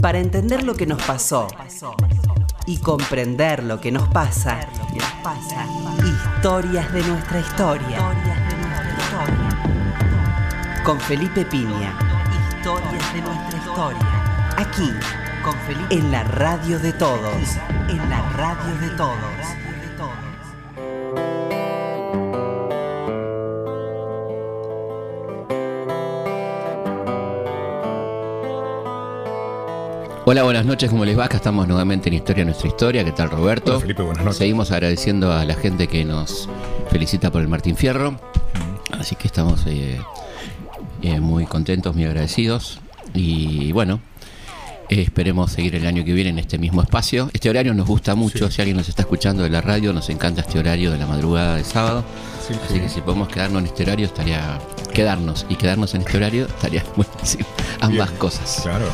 Para entender lo que nos pasó y comprender lo que nos pasa, historias de nuestra historia. Con Felipe Piña. Historias de nuestra historia. Aquí, con Felipe. En la radio de todos. En la radio de todos. Hola, buenas noches, ¿cómo les va? Acá estamos nuevamente en Historia Nuestra Historia. ¿Qué tal, Roberto? Hola, Felipe, buenas noches. Seguimos agradeciendo a la gente que nos felicita por el Martín Fierro. Así que estamos eh, eh, muy contentos, muy agradecidos. Y bueno, eh, esperemos seguir el año que viene en este mismo espacio. Este horario nos gusta mucho. Sí. Si alguien nos está escuchando de la radio, nos encanta este horario de la madrugada de sábado. Sí, Así sí. que si podemos quedarnos en este horario, estaría. Quedarnos y quedarnos en este horario estaría buenísimo. Ambas Bien, cosas. Claro.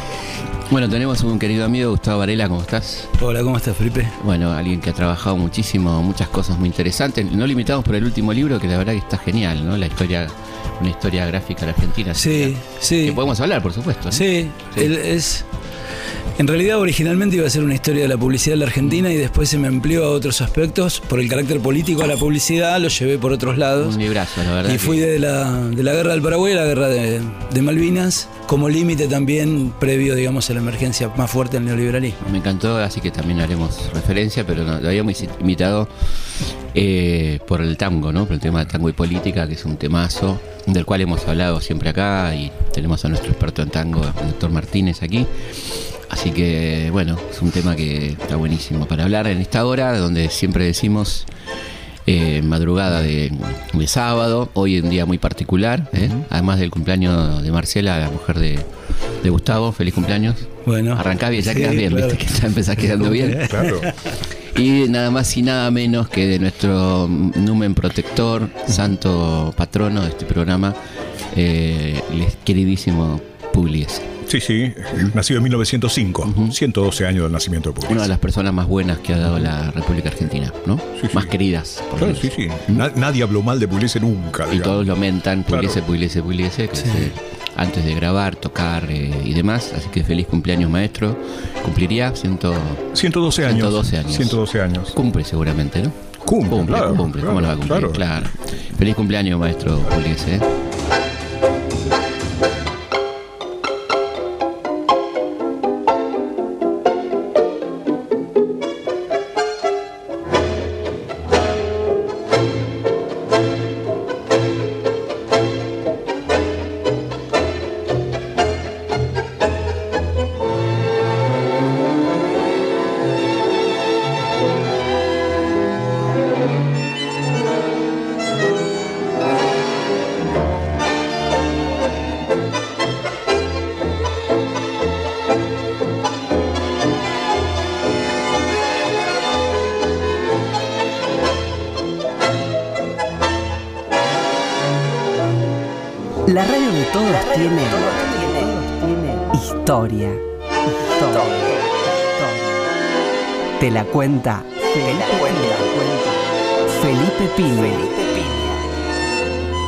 Bueno, tenemos un querido amigo, Gustavo Varela, ¿cómo estás? Hola, ¿cómo estás, Felipe? Bueno, alguien que ha trabajado muchísimo, muchas cosas muy interesantes. No limitamos por el último libro, que la verdad que está genial, ¿no? La historia, una historia gráfica de la Argentina. Sí, sí. Que podemos hablar, por supuesto. ¿no? Sí, Sí. él es. En realidad, originalmente iba a ser una historia de la publicidad de la Argentina y después se me amplió a otros aspectos. Por el carácter político de la publicidad, lo llevé por otros lados. Un librazo, la verdad. Y fui de la, de la guerra del Paraguay a la guerra de, de Malvinas, como límite también previo, digamos, a la emergencia más fuerte del neoliberalismo. Me encantó, así que también haremos referencia, pero no, lo habíamos invitado eh, por el tango, ¿no? Por el tema de tango y política, que es un temazo, del cual hemos hablado siempre acá y tenemos a nuestro experto en tango, el doctor Martínez, aquí. Así que, bueno, es un tema que está buenísimo para hablar en esta hora, donde siempre decimos eh, madrugada de, de sábado, hoy un día muy particular, ¿eh? además del cumpleaños de Marcela, la mujer de, de Gustavo, feliz cumpleaños. Bueno. Arrancás bien, ya Sí, quedas bien, claro. viste que ya empezás quedando bien. Claro. Y nada más y nada menos que de nuestro numen protector, santo patrono de este programa, eh, el queridísimo Pugliese. Sí, sí. Nacido en 1905. 112 años del nacimiento de Pugliese. Una de las personas más buenas que ha dado la República Argentina, ¿no? Sí, sí. Más queridas. por Claro, lo sí, sí. Na- nadie habló mal de Pugliese nunca. Y todos lo mentan, Claro. Pugliese, Pugliese, Pugliese, se- antes de grabar, tocar eh, y demás. Así que feliz cumpleaños, maestro. Cumpliría ciento... 112 años. 112 años. 112 años. Cumple seguramente, ¿no? Cumple, claro, cumple. ¿Cómo no va a cumplir? claro. Claro. Feliz cumpleaños, maestro Pugliese. La radio de todos tiene, historia. Historia. Te la cuenta. Te la cuenta. Felipe Piña.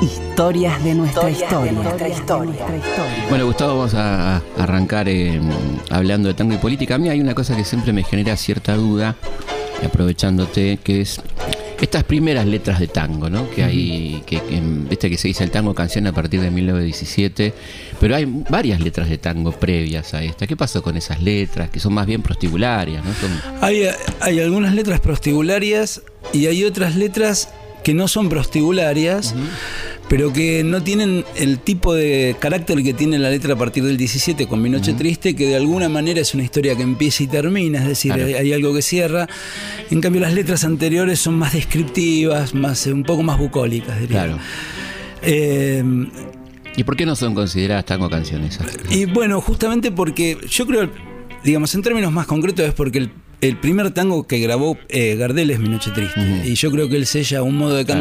Historias de nuestra historia. Bueno, Gustavo, vamos a arrancar eh, hablando de tango y política. A mí hay una cosa que siempre me genera cierta duda, y aprovechándote, que es estas primeras letras de tango, ¿no? Que hay, que, que, viste que se dice el tango canción a partir de 1917, pero hay varias letras de tango previas a esta. ¿Qué pasó con esas letras? Que son más bien prostibularias, ¿no? Son, Hay, hay algunas letras prostibularias y hay otras letras que no son prostibularias, pero que no tienen el tipo de carácter que tiene la letra a partir del 17 con Mi Noche Triste, que de alguna manera es una historia que empieza y termina, es decir, Claro. hay, hay algo que cierra. En cambio, las letras anteriores son más descriptivas, más, eh, un poco más bucólicas, diría. claro. Eh, ¿Y por qué no son consideradas tango canciones? y bueno, justamente porque yo creo, digamos, en términos más concretos, es porque el, el primer tango que grabó eh, Gardel es Mi Noche Triste. Y yo creo que él sella un modo de Claro.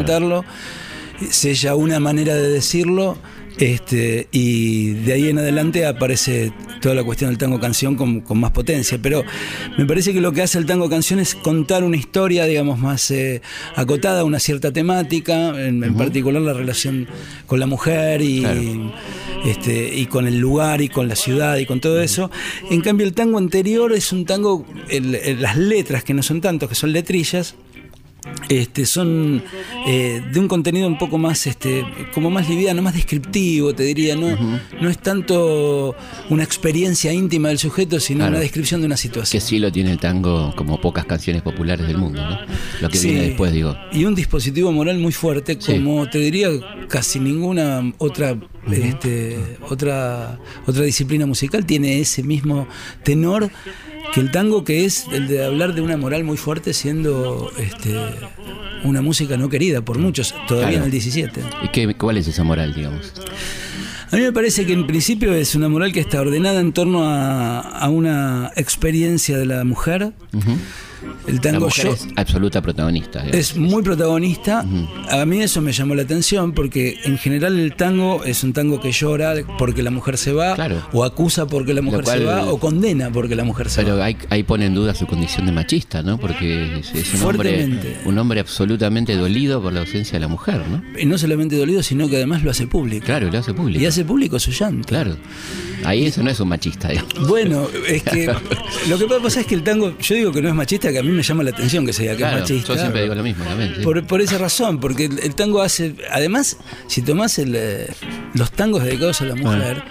Cantarlo, sella una manera de decirlo. Este, y de ahí en adelante aparece toda la cuestión del tango canción con, con más potencia. Pero me parece que lo que hace el tango canción es contar una historia, digamos, más eh, acotada una cierta temática, en, en particular la relación con la mujer y, Claro. este, y con el lugar y con la ciudad y con todo eso. En cambio, el tango anterior es un tango, el- el- las letras, que no son tantos, que son letrillas, este, son eh, de un contenido un poco más, este, como más liviano, más descriptivo, te diría. No, no es tanto una experiencia íntima del sujeto, sino Claro. una descripción de una Que situación. sí lo tiene el tango como pocas canciones populares del mundo, ¿no? Lo que Sí. viene después, digo. Y un dispositivo moral muy fuerte, Sí. como te diría casi ninguna otra, este, otra, otra disciplina musical tiene ese mismo tenor que el tango, que es el de hablar de una moral muy fuerte, siendo este, una música no querida por muchos, todavía Claro. en el 17. ¿Y qué, cuál es esa moral, digamos? A mí me parece que en principio es una moral que está ordenada en torno a, a una experiencia de la mujer. El La tango mujer yo es absoluta protagonista. digamos. es muy protagonista. A mí eso me llamó la atención porque en general el tango es un tango que llora porque la mujer se va, Claro. o acusa porque la mujer cual- se va, o condena porque la mujer se Pero va. ahí, ahí pone en duda su condición de machista, ¿no? Porque es, es un, hombre, un hombre absolutamente dolido por la ausencia de la mujer, ¿no? Y no solamente dolido, sino que además lo hace público. Claro, lo hace público. Y hace público su llanto. Claro. Ahí eso no es un machista, digamos. Bueno, es que lo que pasa es que el tango, yo digo que no es machista, que a mí me llama la atención que sea que Claro, es machista. yo siempre digo lo mismo, también. sí. Por, por esa razón, porque el, el tango hace. Además, si tomás el, eh, los tangos dedicados a la mujer,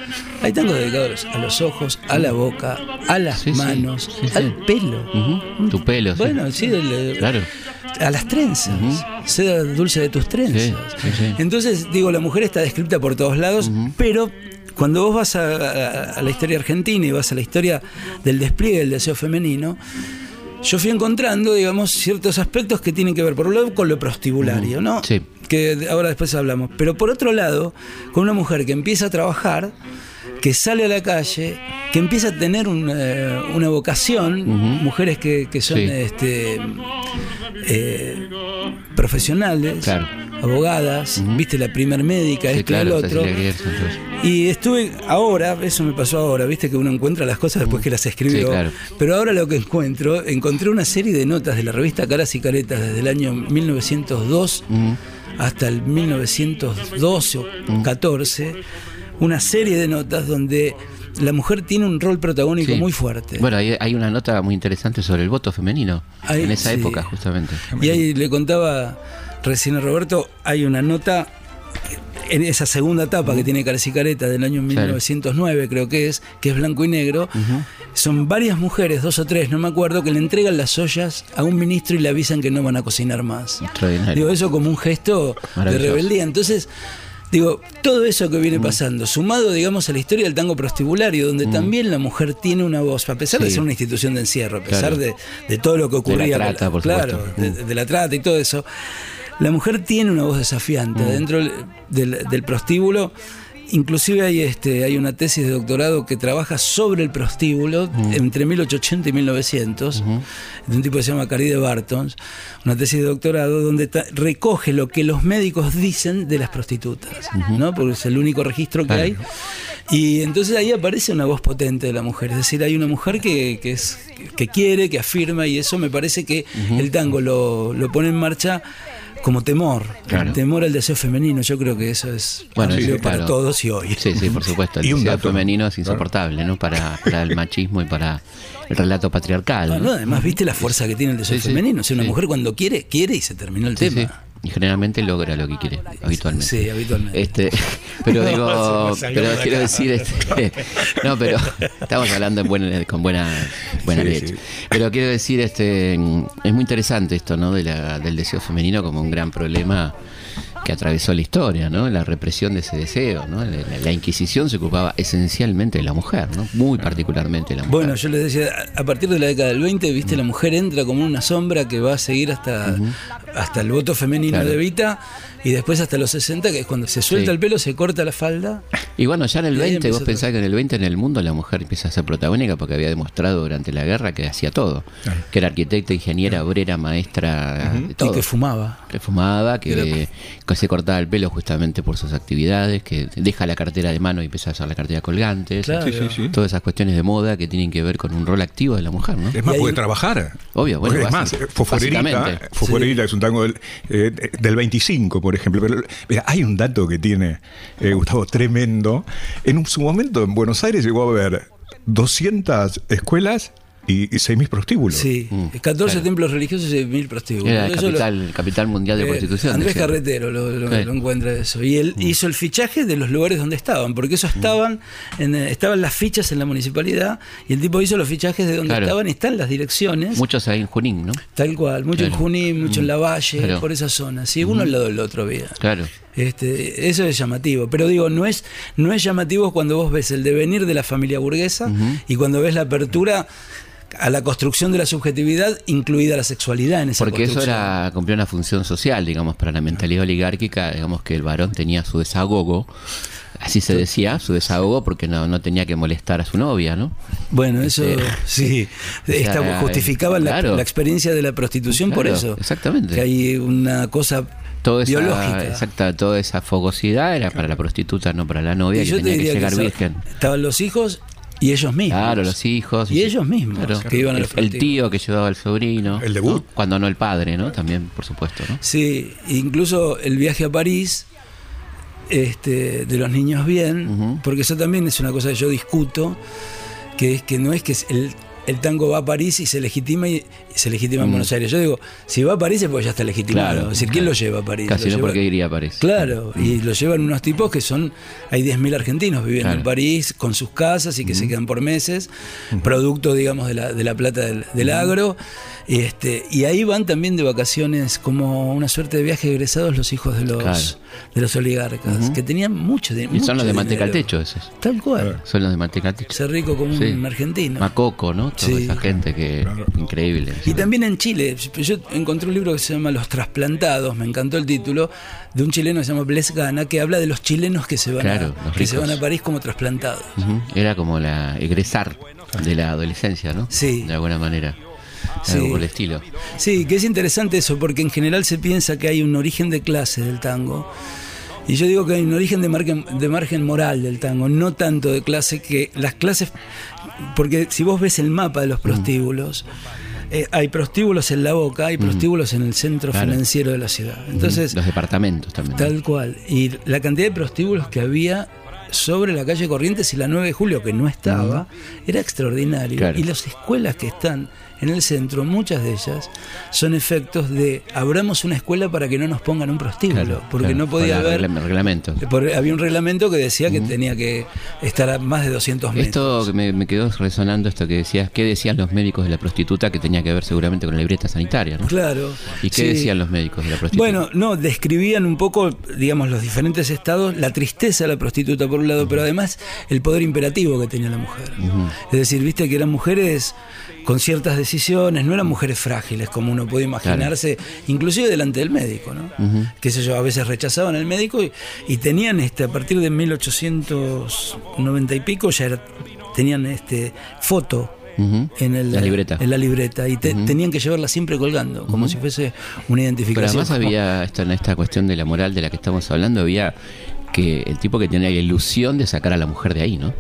hay tangos dedicados a los ojos, a la boca, a las Sí, manos, sí, al pelo. Ujú, Tu pelo. Bueno, sí, eh, Claro. a las trenzas. Seda dulce de tus trenzas. Entonces, digo, la mujer está descrita por todos lados, pero cuando vos vas a, a- a la historia argentina y vas a la historia del despliegue del deseo femenino, yo fui encontrando, digamos, ciertos aspectos que tienen que ver, por un lado, con lo prostibulario, ¿no? Sí. Que ahora después hablamos. Pero por otro lado, con una mujer que empieza a trabajar, que sale a la calle, que empieza a tener un, eh, una vocación, mujeres que, que son Sí. este, eh, profesionales, Claro. abogadas, viste, la primer médica, Sí, esto y claro, el otro. Y estuve ahora, eso me pasó ahora, viste que uno encuentra las cosas después que las escribió. Sí, claro. Pero ahora lo que encuentro, encontré una serie de notas de la revista Caras y Caretas desde el año 1902 Ujú. hasta el 1912 o 14, una serie de notas donde la mujer tiene un rol protagónico Sí. muy fuerte. Bueno, hay, hay una nota muy interesante sobre el voto femenino en esa sí. época, justamente. Y ahí le contaba recién a Roberto, hay una nota en esa segunda etapa que tiene Caras y Caretas del año 1909, creo que es, que es blanco y negro. Son varias mujeres, dos o tres, no me acuerdo, que le entregan las ollas a un ministro y le avisan que no van a cocinar más. Extraordinario. Digo, eso como un gesto de rebeldía. Entonces, digo, todo eso que viene pasando, sumado, digamos, a la historia del tango prostibulario, donde también la mujer tiene una voz, a pesar de ser una institución de encierro, a pesar Claro. de, de todo lo que ocurría, con trata, por claro, supuesto. de, de la trata y todo eso, la mujer tiene una voz desafiante Mm. dentro del, del- del prostíbulo. Inclusive hay este hay una tesis de doctorado que trabaja sobre el prostíbulo Mm. entre 1880 y 1900 de un tipo que se llama Caride Bartons, una tesis de doctorado donde recoge lo que los médicos dicen de las prostitutas, ¿no? Porque es el único registro que Claro. hay. Y entonces ahí aparece una voz potente de la mujer, es decir, hay una mujer que, que es que quiere, que afirma y eso me parece que el tango lo, lo pone en marcha como temor, Claro. temor al deseo femenino, yo creo que eso es Bueno, sí, para claro. todos y hoy. Sí, sí, por supuesto. El Y un deseo dato, femenino es insoportable, ¿no? Para, para el machismo y para el relato patriarcal. ¿no? no, además, viste la fuerza que tiene el deseo Sí, femenino. O sea, una sí. mujer cuando quiere, quiere y se terminó el Sí, sí. tema. Y generalmente logra lo que quiere, habitualmente. Sí, habitualmente. Este, pero digo, pero de quiero decir, este, no, pero estamos hablando en buena, con buena, buena Sí, leche. sí. Pero quiero decir, este, es muy interesante esto, ¿no? De la, del deseo femenino como un gran problema que atravesó la historia, ¿no? La represión de ese deseo, ¿no? La, la- la Inquisición se ocupaba esencialmente de la mujer, ¿no? Muy particularmente de la mujer. Bueno, yo les decía, a partir de la década del 20, viste, la mujer entra como una sombra que va a seguir hasta, hasta el voto femenino Claro. de Evita y después hasta los 60, que es cuando se suelta Sí. el pelo, se corta la falda. Y bueno, ya en el Y ahí 20, vos pensás que en el 20 en el mundo la mujer empieza a ser protagónica porque había demostrado durante la guerra que hacía todo. Que era arquitecta, ingeniera, obrera, maestra, todo. Y que fumaba. que fumaba, que, que se cortaba el pelo justamente por sus actividades, que deja la cartera de mano y empieza a usar la cartera colgantes. Claro. Sí, sí, sí. Todas esas cuestiones de moda que tienen que ver con un rol activo de la mujer, ¿no? Es más, puede un- trabajar. Obvio, bueno, es más, fosforerita, es un tango del, eh, del 25, por ejemplo. Pero mira, hay un dato que tiene eh, Gustavo tremendo. En un- su momento en Buenos Aires llegó a haber 200 escuelas y, y 6.000 prostíbulos. Sí, Mm, 14 claro. templos religiosos y 1000 prostíbulos. Era el lo- capital, capital mundial de eh, prostitución. Andrés decía. Carretero lo, lo- Sí. Mm. lo encuentra eso. Y él hizo el fichaje de los lugares donde estaban, porque eso estaban, en, eh, estaban las fichas en la municipalidad, y el tipo hizo los fichajes de donde Claro. estaban, y están las direcciones. Muchos ahí en Junín, ¿no? Tal cual, mucho en. Junín, mucho en La Valle, Claro. por esa zona. Sí, uno al lado del otro había. Claro. Este, eso es llamativo, pero digo, no es, no es llamativo cuando vos ves el devenir de la familia burguesa y cuando ves la apertura a la construcción de la subjetividad, incluida la sexualidad en esa Porque eso era cumplía una función social, digamos, para la mentalidad oligárquica, digamos que el varón tenía su desahogo, así se decía, su desahogo porque no, no tenía que molestar a su novia, ¿no? Bueno, eso Este, sí, o sea, esta- justificaba la, claro. la experiencia de la prostitución por eso. exactamente. Que hay una cosa Toda esa, biológica. exacta, toda esa fogosidad era para la prostituta, no para la novia, Y que yo te tenía que llegar que virgen. estaban los hijos y ellos mismos. Claro, los hijos. Y ellos mismos, que iban el, el tío que llevaba al sobrino. El debut. ¿no? Cuando no el padre, ¿no? También, por supuesto, ¿no? Sí, incluso el viaje a París este, de los niños bien, porque eso también es una cosa que yo discuto, que es que no es que el, el tango va a París y se legitima y, se legitima en Mm. Buenos Aires. Yo digo, si va a París es porque ya está legitimado. Claro, es decir, ¿quién claro. lo lleva a París? Casi Lo no lleva- porque iría a París. Claro, y lo llevan unos tipos que son, hay 10.000 argentinos viviendo Claro. en París con sus casas y que se quedan por meses, producto, digamos, de la, de la plata del, del agro. Y, este, y ahí van también de vacaciones como una suerte de viaje egresados los hijos de los, Claro. de los oligarcas, que tenían mucho dinero. Y son los de manteca al techo esos. Tal cual. Son los de manteca al techo. Ser rico como Sí. un argentino. Macoco, ¿no? Toda Sí. esa gente que increíble. Y también en Chile, yo encontré un libro que se llama Los trasplantados, me encantó el título, de un chileno que se llama Bles Gana, que habla de los chilenos que se van, Claro, a, que se van a París como trasplantados. Era como la egresar de la adolescencia, ¿no? Sí. De alguna manera. Sí. Algo por el estilo. Sí, que es interesante eso, porque en general se piensa que hay un origen de clase del tango. Y yo digo que hay un origen de margen, de margen moral del tango, no tanto de clase, que las clases. Porque si vos ves el mapa de los Mm. prostíbulos, eh, hay prostíbulos en la boca, hay prostíbulos en el centro Mm. Claro. financiero de la ciudad. Entonces, Los departamentos también. Tal cual. Y la cantidad de prostíbulos que había sobre la calle Corrientes y la 9 de julio, que no estaba, era extraordinario. Claro. Y las escuelas que están en el centro, muchas de ellas, son efectos de abramos una escuela para que no nos pongan un prostíbulo, Claro, porque claro. no podía haber... regla- reglamentos. por- había un reglamento que decía que tenía que estar a más de 200 metros. Esto que me, me quedó resonando, esto que decías, ¿qué decían los médicos de la prostituta que tenía que ver seguramente con la libreta sanitaria? ¿no? Claro. ¿Y qué sí. decían los médicos de la prostituta? Bueno, no, describían un poco, digamos, los diferentes estados, la tristeza de la prostituta por un lado, pero además el poder imperativo que tenía la mujer. Es decir, viste que eran mujeres con ciertas decisiones, no eran mujeres frágiles como uno puede imaginarse, inclusive delante del médico, ¿no? Qué sé yo, a veces rechazaban al médico y, y tenían este, a partir de 1890 y pico ya era- tenían este foto en el, La libreta. en la libreta y te- tenían que llevarla siempre colgando, como si fuese una Pero identificación. además había, esta, en esta cuestión de la moral de la que estamos hablando, había que el tipo que tenía la ilusión de sacar a la mujer de ahí, ¿no?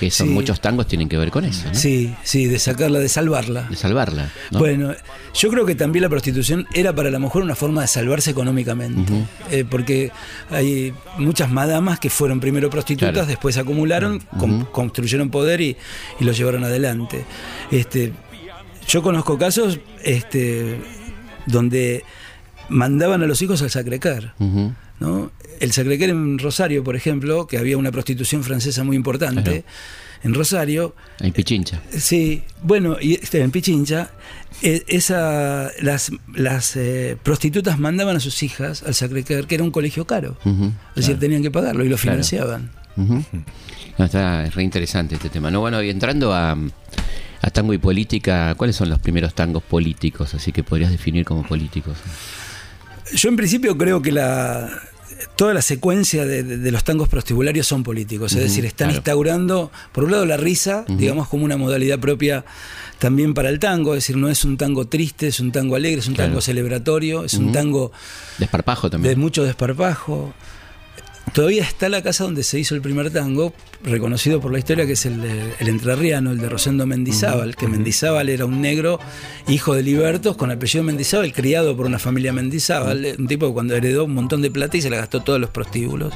Que son Sí. muchos tangos tienen que ver con eso, ¿no? Sí, sí, de sacarla, de salvarla. De salvarla. ¿no? Bueno, yo creo que también la prostitución era para la mujer una forma de salvarse económicamente, Eh, porque hay muchas madamas que fueron primero prostitutas, Claro. después acumularon, con- construyeron poder y, y lo llevaron adelante. Este, yo conozco casos este, donde mandaban a los hijos al sacrecar. Ujú. ¿No? El Sacré-Cœur en Rosario, por ejemplo, que había una prostitución francesa muy importante Claro. en Rosario, Ahí Pichincha. Sí, bueno, y este, en Pichincha, eh, esa, las, las eh, prostitutas mandaban a sus hijas al Sacré-Cœur, que era un colegio caro. Ujú, Es decir, tenían que pagarlo y lo Claro. financiaban. No, está es re interesante este tema. No, bueno, y entrando a, a tango y política, ¿cuáles son los primeros tangos políticos? Así que podrías definir como políticos. Yo en principio creo que la toda la secuencia de, de- de los tangos prostibularios son políticos, es decir, están claro. instaurando, por un lado, la risa, digamos, como una modalidad propia también para el tango, es decir, no es un tango triste, es un tango alegre, es un Claro. tango celebratorio, es un tango Desparpajo de también. mucho desparpajo. Todavía está la casa donde se hizo el primer tango, reconocido por la historia, que es el, de- el entrerriano, el de Rosendo Mendizábal, que Mendizábal era un negro hijo de libertos con apellido Mendizábal, criado por una familia Mendizábal, un tipo que cuando heredó un montón de plata y se la gastó todos los prostíbulos.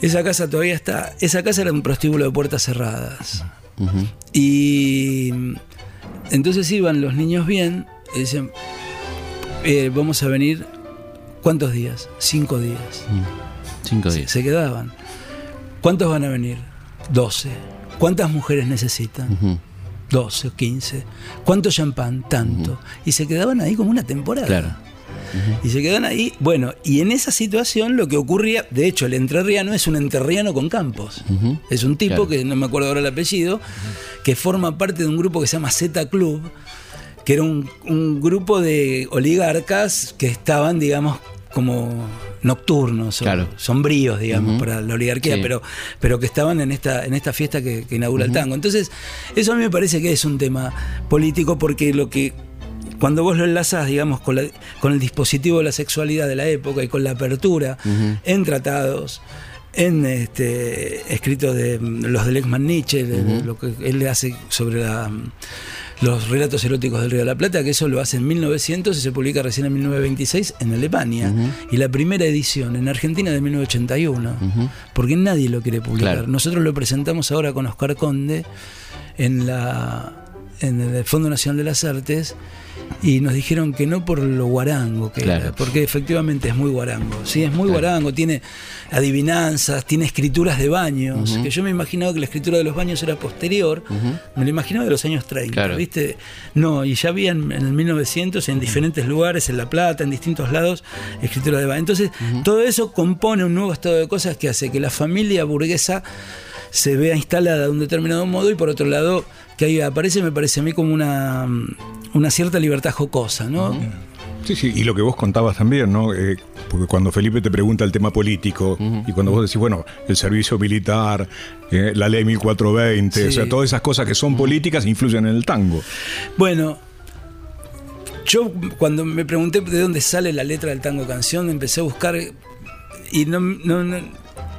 Esa casa todavía está. Esa casa era un prostíbulo de puertas cerradas. Y entonces iban los niños bien y dicen, eh, vamos a venir, ¿cuántos días? Cinco días. Cinco días. Se quedaban. ¿Cuántos van a venir? Doce. ¿Cuántas mujeres necesitan? Ujú. 12 o 15. ¿Cuánto champán? Tanto. Y se quedaban ahí como una temporada. Claro. Y se quedan ahí. Bueno, y en esa situación lo que ocurría, de hecho, el entrerriano es un entrerriano con campos. Es un tipo Claro. que no me acuerdo ahora el apellido, que forma parte de un grupo que se llama Z Club, que era un, un grupo de oligarcas que estaban, digamos, como nocturnos, Claro. sombríos, digamos, para la oligarquía, Sí. pero, pero que estaban en esta, en esta fiesta que, que inaugura el tango. Entonces, eso a mí me parece que es un tema político porque lo que cuando vos lo enlazás, digamos, con, la- con el dispositivo de la sexualidad de la época y con la apertura en tratados, en este, escritos de mm, los de Lexman Nietzsche, lo que él le hace sobre la, los relatos eróticos del Río de la Plata, que eso lo hace en 1900 y se publica recién en 1926 en Alemania. Y la primera edición en Argentina de 1981, porque nadie lo quiere publicar. Claro. Nosotros lo presentamos ahora con Oscar Conde en la en el Fondo Nacional de las Artes y nos dijeron que no por lo guarango que Claro. era, porque efectivamente es muy guarango. Sí, es muy guarango, tiene adivinanzas, tiene escrituras de baños, que yo me imaginaba que la escritura de los baños era posterior, me lo imaginaba de los años 30, Claro. ¿viste? No, y ya había en, en el 1900 en diferentes lugares, en La Plata, en distintos lados, escritura de baños. Entonces, todo eso compone un nuevo estado de cosas que hace que la familia burguesa se vea instalada de un determinado modo y por otro lado que ahí aparece me parece a mí como una, una cierta libertad jocosa, ¿no? Sí, sí, y lo que vos contabas también, ¿no? Eh, porque cuando Felipe te pregunta el tema político y cuando vos decís, bueno, el servicio militar, eh, la ley 1420, o Sí. sea, todas esas cosas que son políticas influyen en el tango. Bueno, yo cuando me pregunté de dónde sale la letra del tango canción, empecé a buscar y no, no, no,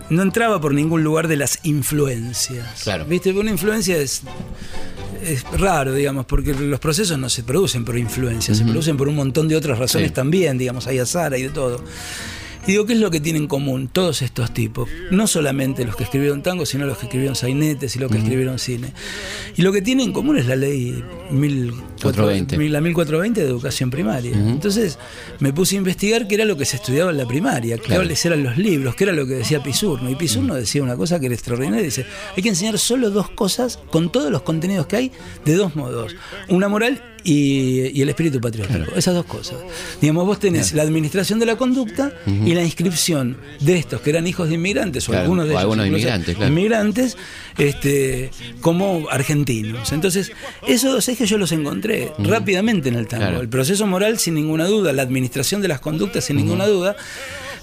no entraba por ningún lugar de las influencias. Claro. ¿Viste? Una influencia es, es raro, digamos, porque los procesos no se producen por influencia, se producen por un montón de otras razones Sí. también, digamos, hay azar, hay de todo. Y digo, ¿qué es lo que tienen en común todos estos tipos? No solamente los que escribieron tango, sino los que escribieron sainetes y los que escribieron cine. Y lo que tienen en común es la ley 1420, 420. la 1420 de educación primaria. Entonces me puse a investigar qué era lo que se estudiaba en la primaria, Claro. cuáles eran los libros, qué era lo que decía Pisurno. Y Pisurno decía una cosa que era extraordinaria, dice, hay que enseñar solo dos cosas con todos los contenidos que hay de dos modos. Una moral y, y el espíritu patriótico. Esas dos cosas. Digamos, vos tenés la administración de la conducta y la inscripción de estos que eran hijos de inmigrantes o Claro, algunos de o ellos. algunos inmigrantes, inmigrantes, este, como argentinos. Entonces, esos dos ejes yo los encontré rápidamente en el tango. El proceso moral sin ninguna duda, la administración de las conductas sin ninguna duda,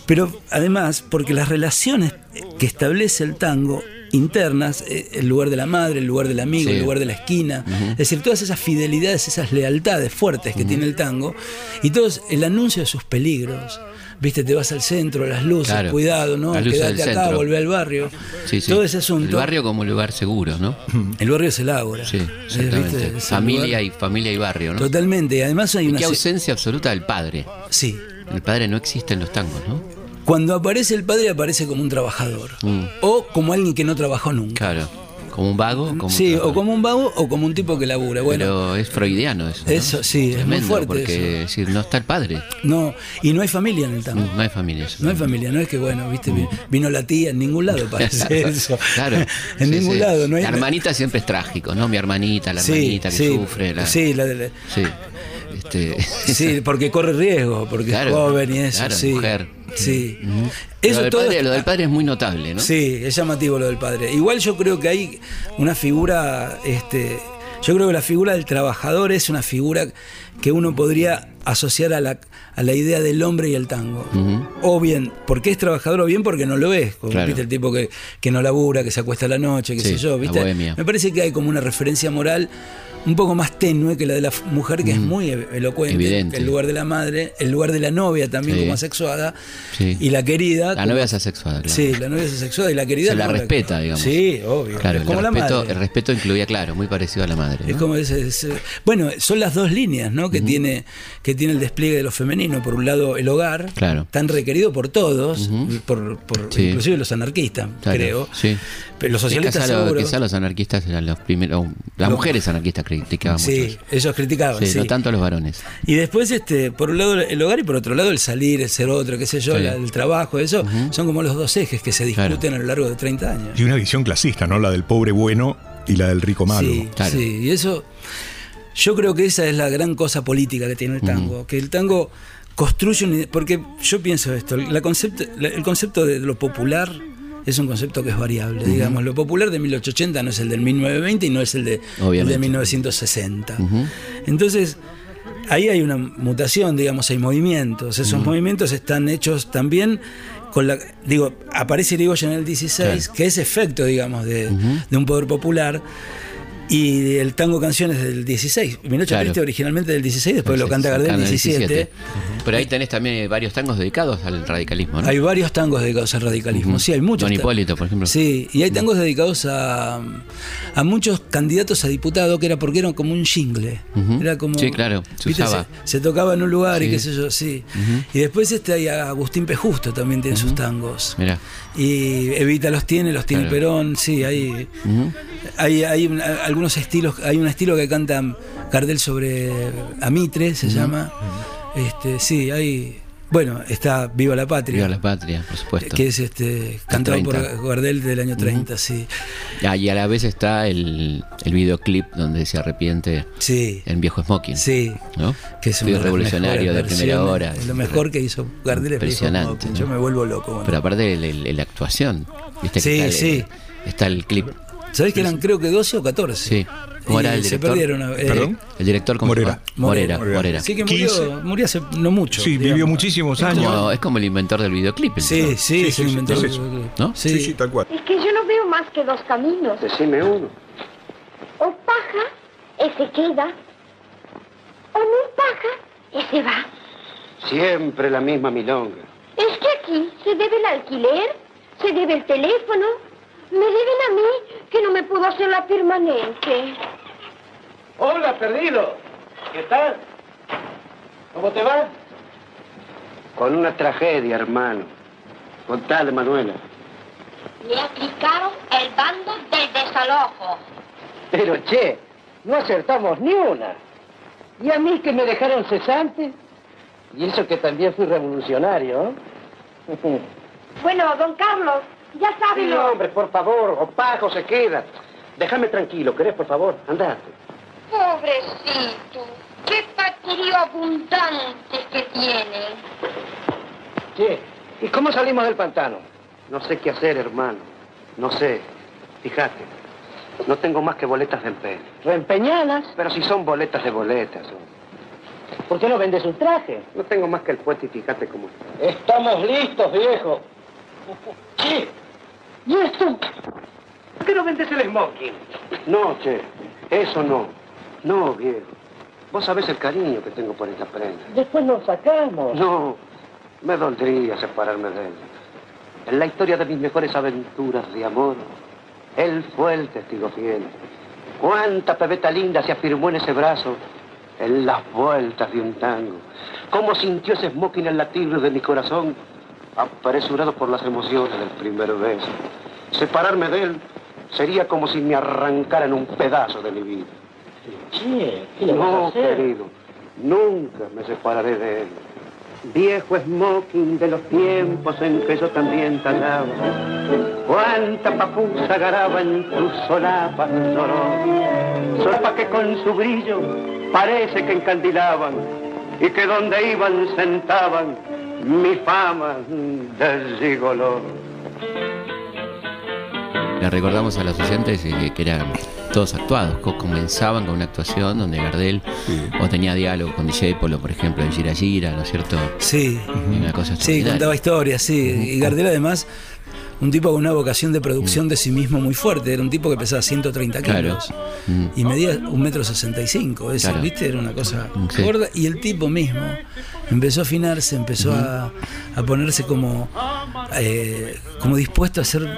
pero además porque las relaciones que establece el tango internas, eh, el lugar de la madre, el lugar del amigo, Sí. el lugar de la esquina, es decir, todas esas fidelidades, esas lealtades fuertes que tiene el tango, y todo el anuncio de sus peligros. Viste, te vas al centro, las luces, Claro. cuidado, ¿no? Quédate acá, centro. volvé al barrio. Sí, sí. Todo ese asunto. El barrio como lugar seguro, ¿no? El barrio es el ágora. Sí, exactamente. Familia y familia y barrio, ¿no? Totalmente. Y además hay Y una. qué se- ausencia absoluta del padre. Sí. El padre no existe en los tangos, ¿no? Cuando aparece el padre, aparece como un trabajador. Mm. O como alguien que no trabajó nunca. Claro. Como un vago. Como sí, un o como un vago o como un tipo que labura. Bueno, Pero es freudiano eso. ¿no? Eso, sí, es muy Tremendo, fuerte Porque eso. es decir, no está el padre. no. Y no hay familia en el tango. No hay familia. eso. No hay familia, no es que, bueno, viste, vi- vino la tía, en ningún lado parece eso. Claro. en Sí, ningún sí. lado, no hay. La hermanita siempre es trágico, ¿no? Mi hermanita, la Sí, hermanita que sufre. La... Sí, la de la- Sí. Este... sí, porque corre riesgo, porque Claro, es joven y eso, claro, sí. mujer. Sí. Lo Eso del, todo padre, está- lo del padre es muy notable, ¿no? Sí, es llamativo lo del padre. Igual yo creo que hay una figura, este, yo creo que la figura del trabajador es una figura que uno podría asociar a la, a la idea del hombre y el tango. O bien porque es trabajador, o bien porque no lo es. Como, Claro. ¿viste? El tipo que, que no labura, que se acuesta a la noche, qué Sí, sé yo. ¿viste? Me parece que hay como una referencia moral un poco más tenue que la de la mujer, que es muy e- elocuente. Evidente. El lugar de la madre, el lugar de la novia también Sí. como asexuada. Sí. Y la querida. La como- novia es asexuada, claro. Sí, la novia es asexuada y la querida. Se la no, respeta, digamos. Sí, obvio. Claro, es el como la respeto, madre. el respeto incluía, claro, muy parecido a la madre. Es como ese, ese- bueno, son las dos líneas, ¿no? Que tiene que tiene el despliegue de lo femenino. Por un lado, el hogar, Claro. tan requerido por todos, por, por- Sí. inclusive los anarquistas, Claro, creo. Sí. Pero los socialistas quizá, lo- seguro. quizá los anarquistas eran los primeros. Las mujeres anarquistas criticaban mucho Sí, ellos criticaban. Sí, sí. no tanto los varones. Y después, este, por un lado el hogar y por otro lado el salir, el ser otro, qué sé yo, Sí. la- el trabajo, eso, son como los dos ejes que se discuten Claro. a lo largo de 30 años. Y una visión clasista, ¿no? La del pobre bueno y la del rico malo. Sí, Claro. sí, y eso, yo creo que esa es la gran cosa política que tiene el tango, que el tango construye, un porque yo pienso esto, la concepto, la- el concepto de lo popular es un concepto que es variable, digamos, lo popular de 1880 no es el del 1920 y no es el de, el de Obviamente. 1960. Ujú. Entonces, ahí hay una mutación, digamos, hay movimientos. Esos movimientos están hechos también con la. Digo, aparece Irigoyen en el 16, Claro. que es efecto, digamos, de, de un poder popular. Y el tango canciones del 16. Minocho Claro. Triste originalmente del 16, después lo canta Gardel canta del el 17. Pero ahí tenés también varios tangos dedicados al radicalismo, ¿no? Hay varios tangos dedicados al radicalismo. Sí, hay muchos. Don Hipólito, por ejemplo. Sí, y hay tangos dedicados a, a muchos candidatos a diputado que era porque eran como un jingle. Era como. Sí, claro, se usaba. Se, se tocaba en un lugar y qué sé yo, sí. Y después este hay a Agustín P. Justo también tiene sus tangos. Mirá. Y Evita los tiene, los tiene Claro. Perón, sí, hay, hay, hay un- algunos estilos, hay un estilo que canta Gardel sobre Amitre, se llama. Este, sí, hay. Bueno, está Viva la Patria. Viva la patria, por supuesto. Que es este cantado por 30. Gardel del año 30, sí. Ah, y a la vez está el, el videoclip donde se arrepiente Sí. en viejo smoking. Sí. ¿no? Que es las revolucionario de primera hora. Lo mejor que hizo Gardel es Impresionante. Yo me vuelvo loco. bueno. Pero aparte la actuación, ¿viste? que Sí, el, sí. Está el clip. ¿Sabés que eran creo que 12 o 14? Sí. ¿Cómo Y era el se director? perdieron. eh, ¿Perdón? El director ¿cómo se Morera. Morera. Morera. Morera. Sí, que 15. murió, murió hace no mucho. Sí, digamos. vivió muchísimos Es años. como, es como el inventor del videoclip. Sí, tipo. sí, Sí, se sí, el- sí. ¿No? Sí. Sí, sí, tal cual. Es que yo no veo más que dos caminos. Decime uno. O paja, ese queda. O no paja, ese va. Siempre la misma milonga. Es que aquí se debe el alquiler, se debe el teléfono. Me deben a mí que no me puedo hacer la permanente. Hola, perdido. ¿Qué tal? ¿Cómo te va? Con una tragedia, hermano. Contale, Manuela. Me aplicaron el bando del desalojo. Pero, che, no acertamos ni una. ¿Y a mí que me dejaron cesante? Y eso que también fui revolucionario, ¿eh? Bueno, don Carlos, ya Sí, lo... hombre, por favor, o pago se queda. Déjame tranquilo, ¿querés, por favor? Andate. Pobrecito, qué patirio abundante que tiene. Che, ¿y cómo salimos del pantano? No sé qué hacer, hermano. No sé. Fíjate, no tengo más que boletas de empeño. ¿Reempeñadas? Pero si son boletas de boletas. son. ¿Por qué no vendes un traje? No tengo más que el puesto y fíjate cómo está. Estamos listos, viejo. Che, ¿y esto? ¿Por qué no vendes el smoking? No, che, eso no. No, viejo. Vos sabés el cariño que tengo por esta prenda. Después nos sacamos. No, me doldría separarme de él. En la historia de mis mejores aventuras de amor, él fue el testigo fiel. Cuánta pebeta linda se afirmó en ese brazo, en las vueltas de un tango. Cómo sintió ese smoking el latir de mi corazón, apresurado por las emociones del primer beso. Separarme de él sería como si me arrancaran un pedazo de mi vida. Che, ¿qué le vas a No, hacer? querido, nunca me separaré de él. Viejo smoking de los tiempos en que yo también talaba. Cuánta papusa garaba en tus solapas lloró. Solapas que con su brillo parece que encandilaban y que donde iban sentaban mi fama de gigoló. Le recordamos a los oyentes eh, que era todos actuados, co- comenzaban con una actuación donde Gardel Sí. o tenía diálogo con Discépolo, por ejemplo, en Gira Gira, ¿no es cierto? Sí, Una cosa sí, contaba historias, sí. Y Gardel además, un tipo con una vocación de producción de sí mismo muy fuerte. Era un tipo que pesaba 130 Claro. kilos. Y medía un metro sesenta y cinco, ese, Claro. ¿viste? Era una cosa Sí. gorda. Y el tipo mismo empezó a afinarse, empezó a, a ponerse como, eh, como dispuesto a ser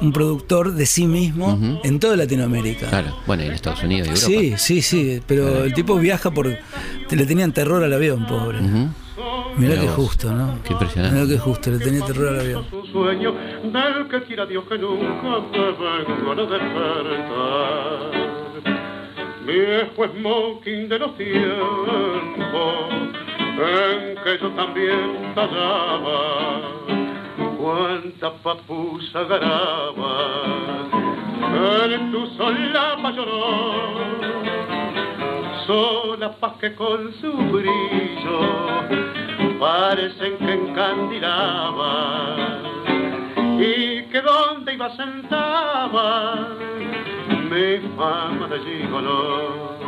un productor de sí mismo en toda Latinoamérica. Claro, bueno, y en Estados Unidos y Europa. Sí, sí, sí, pero el tipo viaja por... Le tenían terror al avión, pobre. Mirá Mirá que justo, ¿no? Qué impresionante. Mirá que justo, le tenía terror al avión. un sueño del que quiera Dios que nunca me vengo a despertar. Viejo smoking de los tiempos en que yo también tallaba cuánta papusa garaba en tu solapa lloró sola paz que con su brillo parecen que encandilaba y que donde iba sentaba mi fama de gigolo.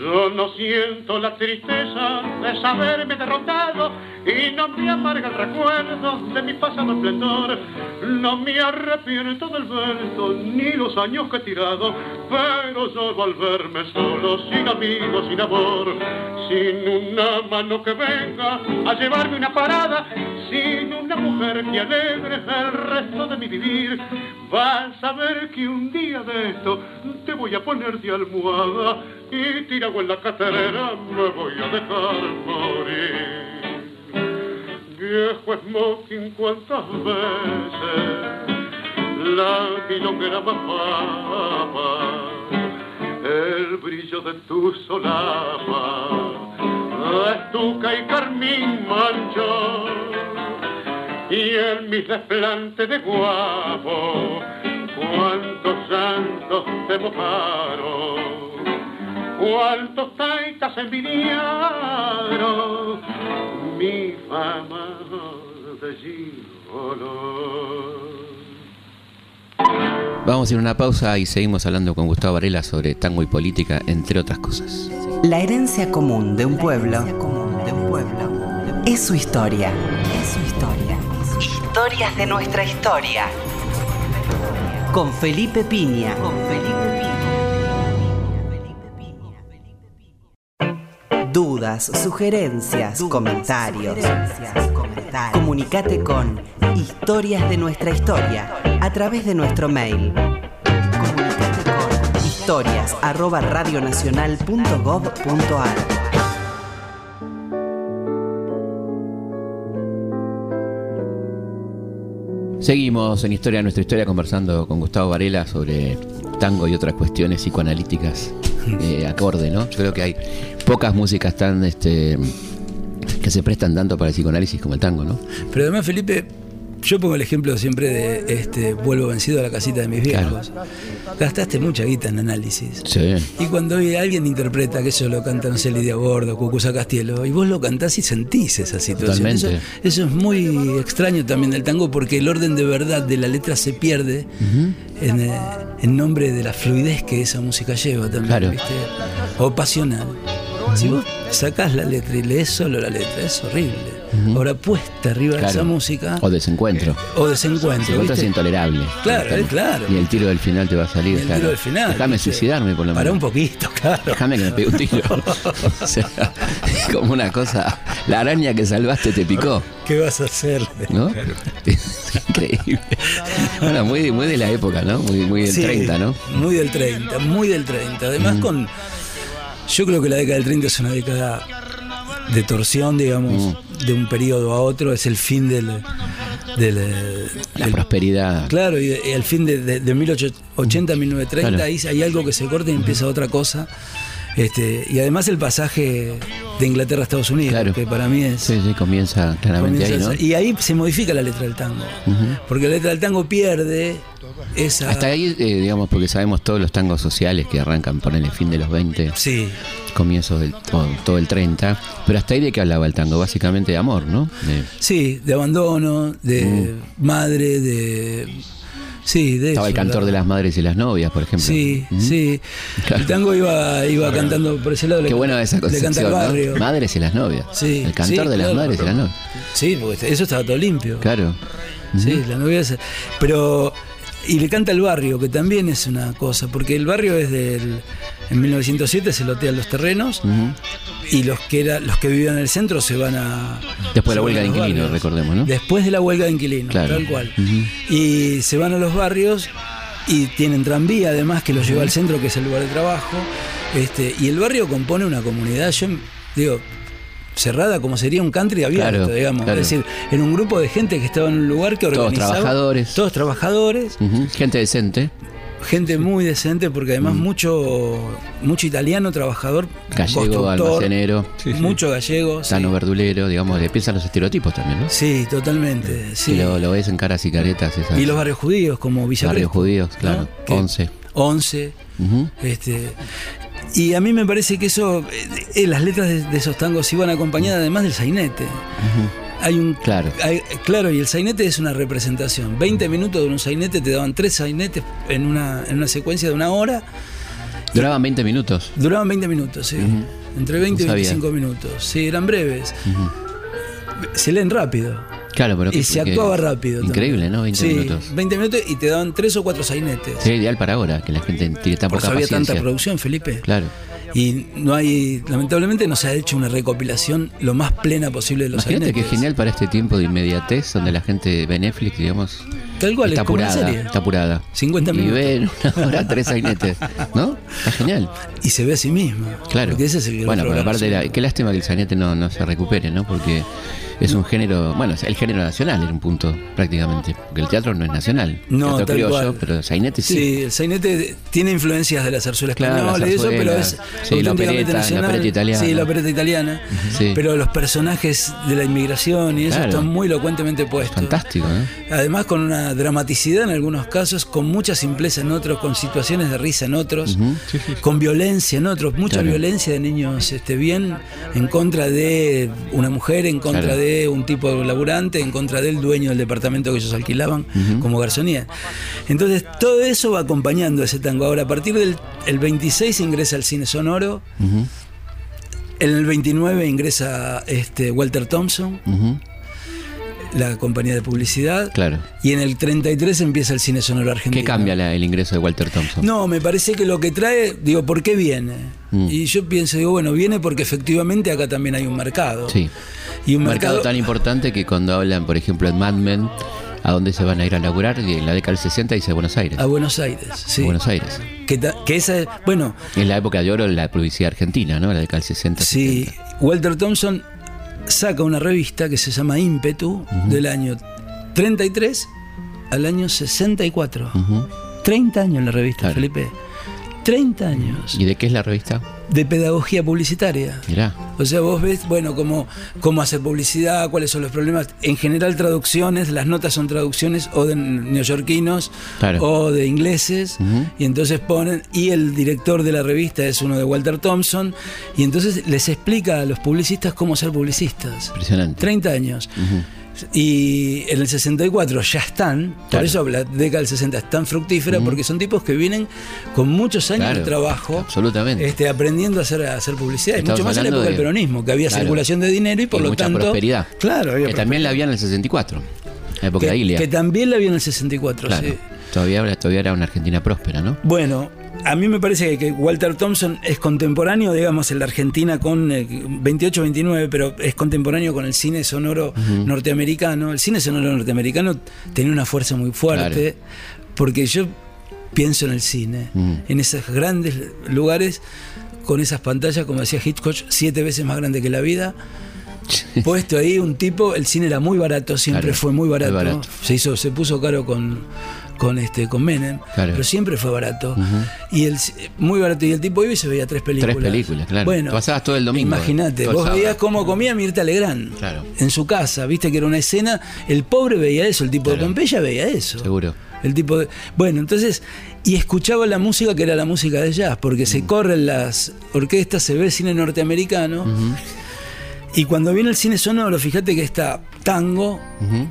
Yo no siento la tristeza de saberme derrotado y no me amarga el recuerdo de mi pasado esplendor. No me arrepiento del vuelto ni los años que he tirado, pero solo al verme solo, sin amigos, sin amor, sin una mano que venga a llevarme una parada, sin una mujer que alegre el resto de mi vivir, vas a ver que un día de esto te voy a poner de almohada y tirado en la caterera me voy a dejar morir. Viejo smoking, cuántas veces. La milonguera bajaba el brillo de tu solapa, estuca y carmín manchó y en mis desplantes de guapo cuántos santos te mojaron cuántos taitas envidiaron mi fama de gigolo. Vamos a ir a una pausa y seguimos hablando con Gustavo Varela sobre tango y política, entre otras cosas. La herencia común de un pueblo es su historia. Es su historia. Historias de nuestra historia. Con Felipe Piña. Con Felipe Dudas, sugerencias, comentarios. Comunicate con Historias de nuestra historia a través de nuestro mail. Comunicate con historias arroba radionacional.gov.ar Seguimos en Historia de nuestra historia conversando con Gustavo Varela sobre tango y otras cuestiones psicoanalíticas eh, acorde, ¿no? Yo creo que hay pocas músicas tan este que se prestan tanto para el psicoanálisis como el tango, ¿no? Pero además, Felipe, yo pongo el ejemplo siempre de este vuelvo vencido a la casita de mis viejos. Gastaste mucha guita en análisis. Sí. Y cuando alguien interpreta que eso lo canta, no sé, Lidia Bordo, Cucuza Castielo, y vos lo cantás y sentís esa situación. Eso, Totalmente. eso es muy extraño también del tango porque el orden de verdad de la letra se pierde en, eh, en nombre de la fluidez que esa música lleva también, Claro. ¿viste? O pasional. Si vos sacás la letra y lees solo la letra, es horrible. Ahora puesta arriba de esa música O desencuentro. o desencuentro. Desencuentro es intolerable. Claro, Claro. eh, claro. Y el tiro del final te va a salir. El claro. tiro del final. Déjame suicidarme por lo menos. Para un poquito, claro. Déjame que me pegue un tiro. o sea, es como una cosa. La araña que salvaste te picó, ¿Qué vas a hacer? ¿no? Increíble. Bueno, muy, muy de la época, ¿no? Muy, muy del Sí, 30, ¿no? Muy del 30, muy del 30. Además, con. Yo creo que la década del 30 es una década de torsión, digamos, de un periodo a otro. Es el fin del. del, La del- prosperidad. Claro, y, y al fin de, de, de 1880 a 1930 Claro. ahí hay algo que se corta y empieza otra cosa. Este, y además el pasaje de Inglaterra a Estados Unidos, Claro. que para mí es. Sí, sí, comienza claramente ahí, ¿no? Y ahí se modifica la letra del tango. Porque la letra del tango pierde esa. Hasta ahí, eh, digamos, porque sabemos todos los tangos sociales que arrancan por el fin de los 20, Sí, comienzos del todo, todo el 30, pero hasta ahí de qué hablaba el tango, básicamente de amor, ¿no? De- sí, de abandono, de Mm. madre, de, Sí, de Estaba el cantor de las madres y las novias, por ejemplo. Sí, sí. Claro. El tango iba, iba cantando por ese lado. le Qué can- buena esa Le canta concepción, el barrio. ¿no? Madres y las novias. Sí, El cantor sí, de las madres y las novias. Sí, porque eso estaba todo limpio. Claro. Sí, la novia es- Pero. Y le canta el barrio, que también es una cosa, porque el barrio es del. En 1907 se lotean los terrenos y los que era, los que vivían en el centro se van a. Después de la huelga de inquilinos, recordemos, ¿no? Después de la huelga de inquilinos, Claro. tal cual. Y se van a los barrios y tienen tranvía además que los lleva al centro, que es el lugar de trabajo. Este, y el barrio compone una comunidad, yo digo, cerrada como sería un country abierto, Claro, digamos. claro. Es decir, en un grupo de gente que estaba en un lugar que Todos organizaba. trabajadores. Todos trabajadores. Gente decente. gente muy decente, porque además mucho, mucho italiano trabajador, Gallego, almacenero, mucho gallego. sí. sano verdulero, digamos, le piensan los estereotipos también, ¿no? Sí, totalmente. Sí. Y lo, lo ves en caras y caretas. Esas. Y los barrios judíos, como Villa Barrios judíos, ¿no? claro. Que- 11. 11. Ujú. Este, y a mí me parece que eso, eh, eh, las letras de, de esos tangos iban acompañadas además del sainete. Hay un, Claro. hay- claro, y el sainete es una representación. 20 minutos de un sainete te daban tres sainetes en una, en una secuencia de una hora. Duraban 20 minutos. Duraban 20 minutos, sí. Entre 20 y No sabía. 25 minutos. Sí, eran breves. Se leen rápido. Claro, pero y se actuaba rápido. también. Increíble, ¿no? 20 Sí, minutos. 20 minutos y te daban tres o cuatro sainetes. Sería ideal para ahora, que la gente tiene tan Por poca había tanta producción, Felipe. Claro. Y no hay, lamentablemente no se ha hecho una recopilación lo más plena posible de los Imagínate que es genial para este tiempo de inmediatez, donde la gente ve Netflix, digamos, Tal cual, está apurada, serie. está apurada. 50 Y minutos. ve en una hora tres sainetes, ¿no? Está genial. Y se ve a sí mismo. Claro. Porque ese es el bueno, pero aparte, la- qué lástima que el sainete no, no se recupere, ¿no? Porque es un género, bueno, es el género nacional en un punto, prácticamente. Porque el teatro no es nacional. No, teatro tal criollo, cual. pero el sainete sí. Sí, el sainete tiene influencias de la zarzuela Claro, española la y eso, pero es sí, la opereta, la nacional. opereta italiana. Sí, la opereta italiana. Sí. Pero los personajes de la inmigración y eso Claro. están muy elocuentemente puestos. Fantástico, ¿eh? Además con una dramaticidad en algunos casos, con mucha simpleza en otros, con situaciones de risa en otros, con violencia en otros, mucha Claro. violencia de niños este, bien en contra de una mujer, en contra Claro. De un tipo laburante, en contra del dueño del departamento que ellos alquilaban como garzonía. Entonces todo eso va acompañando ese tango. Ahora a partir del el 26 ingresa al cine sonoro, en el 29 ingresa este, Walter Thompson, la compañía de publicidad. Claro. Y en el 33 empieza el cine sonoro argentino. ¿Qué cambia la- el ingreso de Walter Thompson? No, me parece que lo que trae, digo, ¿por qué viene? Mm. Y yo pienso, digo, bueno, viene porque efectivamente acá también hay un mercado. Sí. Y un mercado mercado, tan importante que cuando hablan, por ejemplo, en Mad Men, a dónde se van a ir a laburar, y en la década del 60 dice Buenos Aires. a Buenos Aires, sí. A Buenos Aires. Que, ta- que esa es, bueno, En la época de oro la publicidad argentina, ¿no? La década del 60. sí, 70. Walter Thompson saca una revista que se llama Ímpetu del año 33 al año 64. Ujú. 30 años la revista, Claro. Felipe. 30 años ¿Y de qué es la revista? De pedagogía publicitaria. Mirá. O sea, vos ves, bueno, cómo, cómo hacer publicidad, cuáles son los problemas. En general, traducciones, las notas son traducciones o de neoyorquinos Claro. o de ingleses. Y entonces ponen, y el director de la revista es uno de Walter Thompson. Y entonces les explica a los publicistas cómo ser publicistas. Impresionante. 30 años. Y en el 64 ya están, por eso la década del 60 es tan fructífera, porque son tipos que vienen con muchos años Claro, de trabajo, absolutamente. este, aprendiendo a hacer, a hacer publicidad. Y mucho más en la época del de- peronismo, que había Claro. circulación de dinero y por Y lo mucha tanto. prosperidad. Claro, había Que también la había en el 64. La época que, de Ilia. que también la había en el 64, Claro. sí. Todavía, todavía era una Argentina próspera, ¿no? Bueno, a mí me parece que, Walter Thompson es contemporáneo, digamos, en la Argentina con 28-29, pero es contemporáneo con el cine sonoro norteamericano. El cine sonoro norteamericano tenía una fuerza muy fuerte, porque yo pienso en el cine, en esos grandes lugares, con esas pantallas, como decía Hitchcock, siete veces más grande que la vida. Puesto ahí un tipo, el cine era muy barato, siempre Claro, fue muy barato. muy barato. Se hizo, se puso caro con, con este, con Menem, Claro. pero siempre fue barato. Y el muy barato. Y el tipo iba y se veía tres películas. Tres películas, claro. Bueno, Pasabas todo el domingo, Imagínate, vos sábado. veías cómo comía Mirta Legrand Claro. en su casa, viste que era una escena, el pobre veía eso, el tipo de. Pompeya veía eso. Seguro. El tipo de, bueno, entonces, y escuchaba la música que era la música de jazz, porque se corren las orquestas, se ve el cine norteamericano. Y cuando viene el cine sonoro, fíjate que está Tango,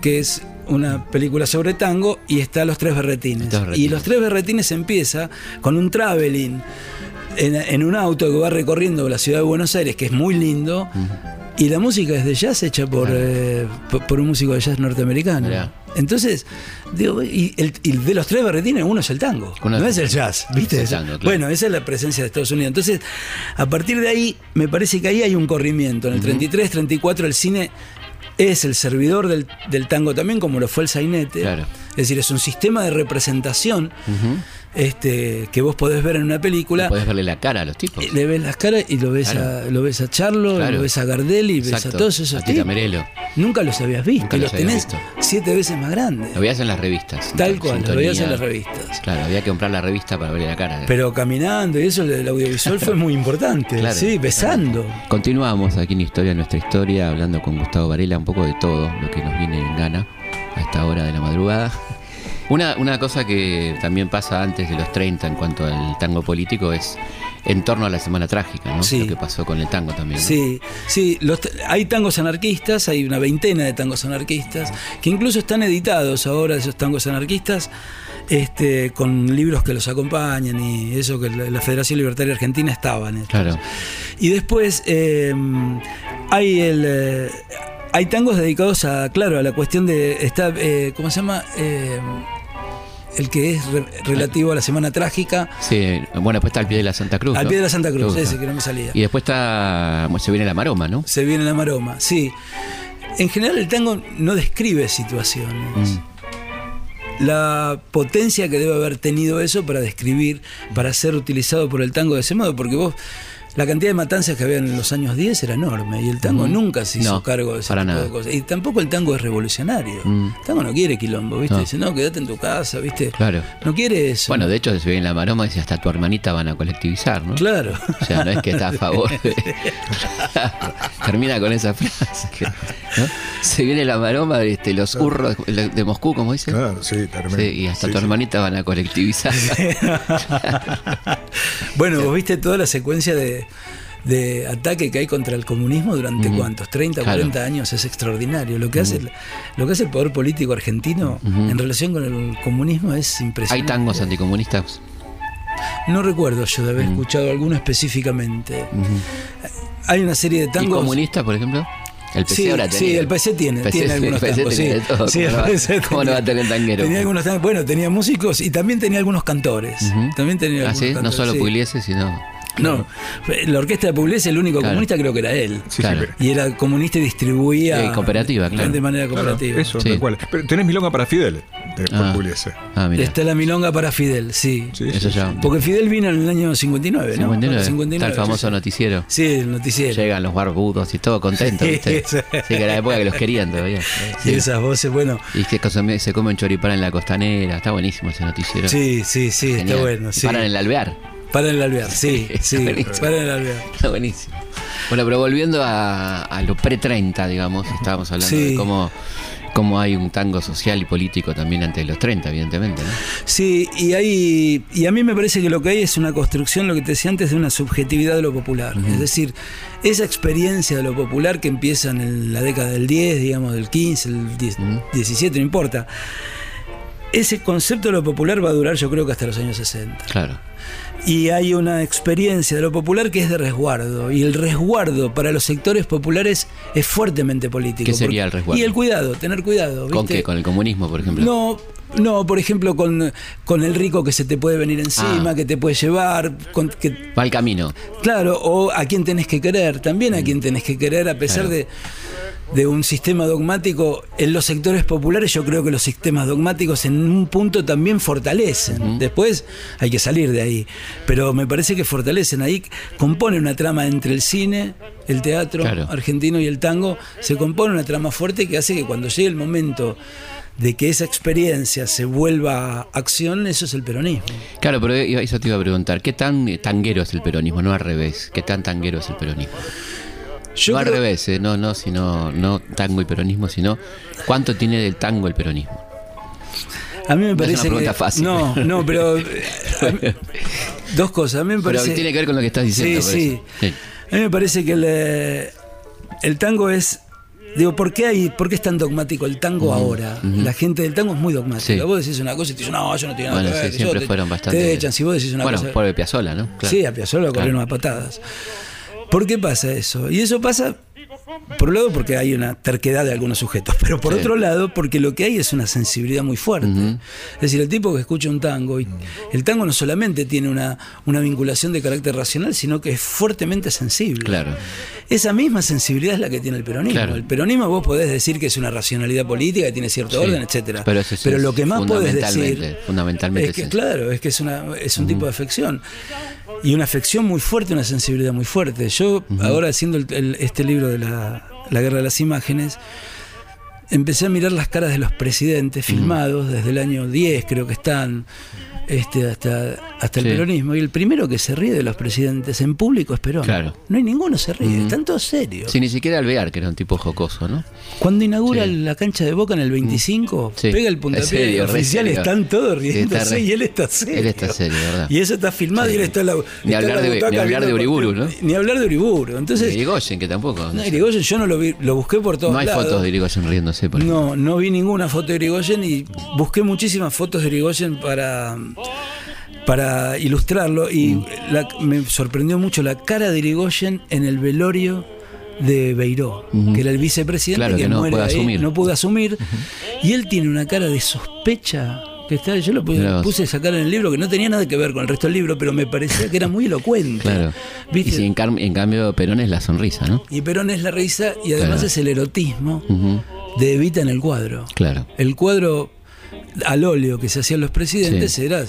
que es una película sobre tango, y está Los Tres Berretines. Los Tres Berretines. Y Los Tres Berretines empieza con un traveling en, en un auto que va recorriendo la ciudad de Buenos Aires, que es muy lindo, y la música es de jazz hecha por, eh, por, por un músico de jazz norteamericano. Entonces, digo, y, el, y de los tres berretines, uno es el tango, Uno no es- el jazz, ¿viste? es el tango, claro. Bueno, esa es la presencia de Estados Unidos. Entonces, a partir de ahí, me parece que ahí hay un corrimiento. En el 33, 34, el cine es el servidor del, del tango también, como lo fue el sainete. Claro. Es decir, es un sistema de representación este, que vos podés ver en una película. Podés verle la cara a los tipos. Le ves las caras y lo ves, Claro. a, lo ves a Charlo, Claro. lo ves a Gardelli, ves Exacto. a todos esos A tipos. Merelo. Nunca los habías visto Nunca y los tenés visto. siete veces más grandes. Lo veías en las revistas. Tal cual, lo veías en las revistas. Claro, había que comprar la revista para verle la cara. Pero caminando y eso, el audiovisual fue muy importante. Claro. sí, besando. Continuamos aquí en Historia Nuestra Historia, hablando con Gustavo Varela un poco de todo lo que nos viene en gana a esta hora de la madrugada. Una, una cosa que también pasa antes de los 30 en cuanto al tango político es en torno a la Semana Trágica, ¿no? Sí. Lo que pasó con el tango también. ¿no? Sí, sí, los hay tangos anarquistas, hay una veintena de tangos anarquistas, que incluso están editados ahora esos tangos anarquistas, este, con libros que los acompañan y eso que la, Federación Libertaria Argentina estaban. estos. Claro. Y después eh, hay el eh, hay tangos dedicados a, claro, a la cuestión de está, eh, ¿cómo se llama? El que es re- relativo a la Semana Trágica. Sí, bueno, después está al pie de la Santa Cruz. Al ¿no? pie de la Santa Cruz, ese que no me salía. Y después está, se viene la maroma, ¿no? Se viene la maroma, sí. En general el tango no describe situaciones. Mm. La potencia que debe haber tenido eso para describir, para ser utilizado por el tango de ese modo, porque vos, la cantidad de matanzas que había en los años 10 era enorme y el tango nunca se hizo No, cargo de ese para tipo nada. de cosas. Y tampoco el tango es revolucionario. Mm. El tango no quiere quilombo, ¿viste? No. Dice, no, quédate en tu casa, ¿viste? Claro. No quiere eso. Bueno, de hecho, se viene la maroma y dice, hasta tu hermanita van a colectivizar, ¿no? Claro. O sea, no es que está a favor. de- Termina con esa frase. ¿no? Se viene la maroma, este, los hurros de, de Moscú, como dice. Claro, sí, tremendo. Sí, y hasta Sí, tu sí. hermanita van a colectivizar. Bueno, vos viste toda la secuencia de, de ataque que hay contra el comunismo durante cuántos, 30, Claro. 40 años, es extraordinario. Lo que, hace, el- lo que hace el poder político argentino en relación con el comunismo es Hay impresionante. tangos anticomunistas. No recuerdo yo de haber escuchado alguno específicamente. Hay una serie de ¿Y tangos. comunistas, por ejemplo? El PC Sí, ahora sí, el PC tiene, tiene algunos PC tangos, tenía sí. de todo. Sí, ¿Cómo, el PC cómo no va a tener tanguero? Tenía algunos tangos, bueno, tenía músicos y también tenía algunos cantores. Ujú. También tenía Ah, algunos sí, no solo sí. Pugliese, sino. No, la orquesta de Pugliese, el único Claro. comunista creo que era él. Sí, sí, pero- Y era comunista y distribuía. Sí, cooperativa, claro. De manera claro, cooperativa. eso, Sí. tal cual. Pero tenés milonga para Fidel, de Ah. Pugliese. Ah, mira. Está la milonga para Fidel, sí. Sí, Eso ya. sí. Porque Fidel vino en el año 59, ¿no? 59. Está el famoso noticiero. Sí, el noticiero. Llegan los barbudos y todo contentos, Sí, ¿viste? sí. Sí, que era la época que los querían todavía. Y esas voces, bueno. Y que se come un choripán en la costanera. Está buenísimo ese noticiero. Sí, sí, sí, está bueno. Paran en el alvear. Para el alvear, sí, sí. buenísimo. Para el alvear. Está buenísimo. Bueno, pero volviendo a, a lo pre-30, digamos, estábamos hablando Sí. de cómo, cómo hay un tango social y político también antes de los 30, evidentemente, ¿no? Sí, y hay y a mí me parece que lo que hay es una construcción, lo que te decía antes, de una subjetividad de lo popular. Es decir, esa experiencia de lo popular que empieza en la década del 10, digamos, del 15, el 10 Ujú. 17, no importa. Ese concepto de lo popular va a durar yo creo que hasta los años 60. Claro. Y hay una experiencia de lo popular que es de resguardo. Y el resguardo para los sectores populares es fuertemente político. ¿Qué sería Porque- el resguardo? Y el cuidado, tener cuidado. ¿Con qué? ¿Con el comunismo, por ejemplo? No, no, por ejemplo, con, con el rico que se te puede venir encima, Ah. que te puede llevar, con- que, Va al camino. claro, o a quien tenés que querer, también a quien tenés que querer, a pesar Claro. de, de un sistema dogmático. En los sectores populares yo creo que los sistemas dogmáticos en un punto también fortalecen. Después hay que salir de ahí. Pero me parece que fortalecen. Ahí compone una trama entre el cine, el teatro Claro. argentino y el tango. Se compone una trama fuerte que hace que cuando llegue el momento de que esa experiencia se vuelva acción, eso es el peronismo. Claro, pero eso te iba a preguntar. ¿Qué tan tanguero es el peronismo? No al revés. ¿Qué tan tanguero es el peronismo? Yo no al creo- revés, eh, no, no, sino, no tango y peronismo, sino cuánto tiene del tango el peronismo. A mí me No es parece una pregunta que fácil. no, no, pero eh, mí- dos cosas. A mí me Pero parece tiene que ver con lo que estás diciendo. Sí, sí. Sí. A mí me parece que el, eh, el tango es Digo, ¿por qué, hay, ¿por qué es tan dogmático el tango ahora? ujú. La gente del tango es muy dogmática. Sí. Vos decís una cosa y te dicen, no, yo no tengo nada Bueno, que sí, ver. siempre yo te- fueron bastante. Te echan, si vos decís una bueno, cosa. por Piazzolla, ¿no? Claro. Sí, a Piazzolla lo corrieron a patadas. ¿Por qué pasa eso? Y eso pasa, por un lado, porque hay una terquedad de algunos sujetos, pero por Sí. otro lado, porque lo que hay es una sensibilidad muy fuerte. Es decir, el tipo que escucha un tango, y el tango no solamente tiene una, una vinculación de carácter racional, sino que es fuertemente sensible. Claro. Esa misma sensibilidad es la que tiene el peronismo. Claro. El peronismo vos podés decir que es una racionalidad política, que tiene cierto Sí. orden, etcétera. Pero es lo que más podés decir fundamentalmente es que claro, es que es una es un tipo de afección y una afección muy fuerte, una sensibilidad muy fuerte. Yo ahora haciendo el- el- este libro de la, guerra de las imágenes empecé a mirar las caras de los presidentes filmados desde el año 10, creo que están, este, hasta, hasta el Sí. peronismo. Y el primero que se ríe de los presidentes en público es Perón. Claro. No hay ninguno se ríe, están todos serios. Sí, ni siquiera Alvear, que era un tipo jocoso, ¿no? Cuando inaugura Sí. la cancha de Boca en el 25, Sí. pega el puntapié y re oficial serio. están todos riéndose re- y él está serio. Él está serio, ¿verdad? Y eso está filmado y él está en la Ni está hablar la de- ni hablar de Uriburu. ¿no? Ni hablar de Uriburu. Entonces, Irigoyen, que tampoco. no. Irigoyen yo no lo vi, lo busqué por todos No hay lados. fotos de Irigoyen riéndose. Por. No, no vi ninguna foto de Irigoyen y busqué muchísimas fotos de Irigoyen para, para ilustrarlo y Mm. la- me sorprendió mucho la cara de Irigoyen en el velorio de Beiró, que era el vicepresidente Claro, que, que no muere puede ahí, asumir. no pudo asumir y él tiene una cara de sospecha que está, yo lo puse, puse a sacar en el libro que no tenía nada que ver con el resto del libro, pero me parecía que era muy elocuente. Claro. ¿Viste? Y si en, en cambio Perón es la sonrisa, ¿no? Y Perón es la risa y además Claro. es el erotismo. De Evita en el cuadro. Claro. El cuadro al óleo que se hacían los presidentes Sí. era.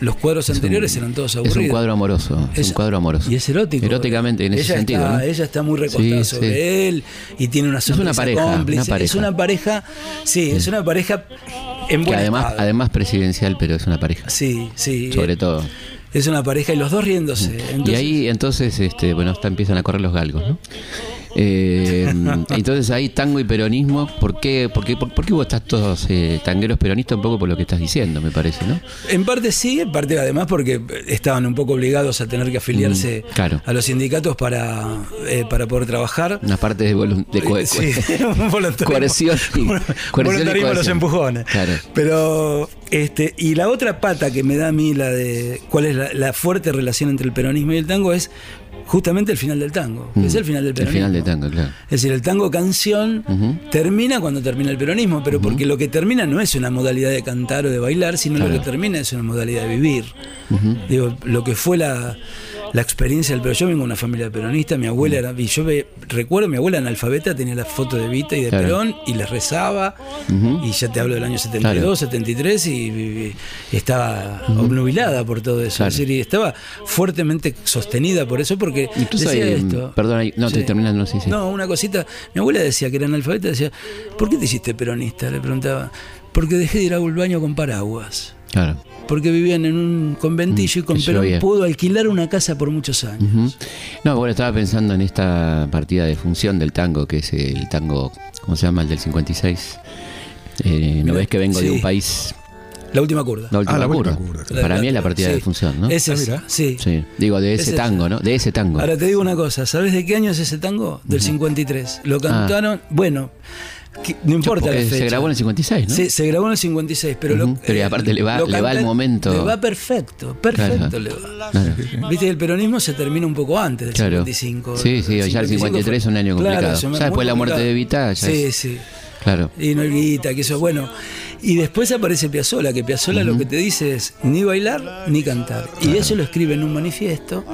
Los cuadros Es un- anteriores eran todos aburridos. Es un cuadro amoroso. Es, Es- un cuadro amoroso. Y es erótico. Eróticamente, en ese ella sentido. Está, ¿no? Ella está muy recostada Sí, sobre sí. él y tiene una sonrisa una pareja, cómplice. una pareja. Es una pareja. Sí, es una pareja en Que buen además, estado. además presidencial, pero es una pareja. Sí, sí. Sobre todo. Es una pareja y los dos riéndose. y Entonces, ahí entonces, este, bueno, hasta empiezan a correr los galgos, ¿no? Eh, entonces ahí tango y peronismo, ¿por qué, por qué, por, por qué vos estás todos eh, tangueros peronistas? Un poco por lo que estás diciendo, me parece, ¿no? En parte sí, en parte además porque estaban un poco obligados a tener que afiliarse Mm, claro. a los sindicatos para, eh, para poder trabajar. Una parte de, de co- Sí, coerción y- coerción y los empujones. Claro. Pero, este, y la otra pata que me da a mí la de cuál es la, la fuerte relación entre el peronismo y el tango es justamente el final del tango. que Mm, Es el final del el peronismo. final del tango, claro. Es decir, el tango canción termina cuando termina el peronismo, pero porque lo que termina no es una modalidad de cantar o de bailar, sino Claro. lo que termina es una modalidad de vivir. Digo, lo que fue la, la experiencia del pero yo vengo de una familia peronista, mi abuela era, y yo ve- recuerdo mi abuela analfabeta tenía la foto de Vita y de Claro. Perón y les rezaba, y ya te hablo del año 72, Claro. 73, y, y- y estaba obnubilada por todo eso. Claro. Es decir, y estaba fuertemente sostenida por eso, porque Incluso decía esto. perdón, no, te Sí. terminas, no sé si. No, una cosita. Mi abuela decía que era analfabeta, decía, ¿por qué te hiciste peronista? Le preguntaba. Porque dejé de ir al baño con paraguas. Claro. Porque vivían en un conventillo y con que Perón pudo alquilar una casa por muchos años. No, bueno, estaba pensando en esta partida de función del tango, que es el tango, ¿cómo se llama? El del 56. Eh, ¿No ves que vengo de un país? La última curda. La última Ah, la curva. última curva, claro. Para mí es la partida Sí. de función, ¿no? Ese Ah, es, mira. sí. Sí, digo, de ese Ese- tango, ¿no? De ese tango. Ahora te digo una cosa, ¿sabes de qué año es ese tango? Del 53. Lo cantaron, bueno, que- no importa la fecha. se grabó en el 56, ¿no? Sí, se grabó en el 56, pero, lo- Ujú, pero y eh, aparte le va- lo le va el momento. Le va perfecto, perfecto Claro. le va. Claro. Viste, el peronismo se termina un poco antes del Claro. 55. Sí, sí, ya el 53 es un año complicado. Ya después de la muerte complicado. de Evita, ya Sí, es- sí. Claro. Y no hay guita, que eso, bueno. Y después aparece Piazzolla, que Piazzolla lo que te dice es ni bailar ni cantar. Y eso lo escribe en un manifiesto.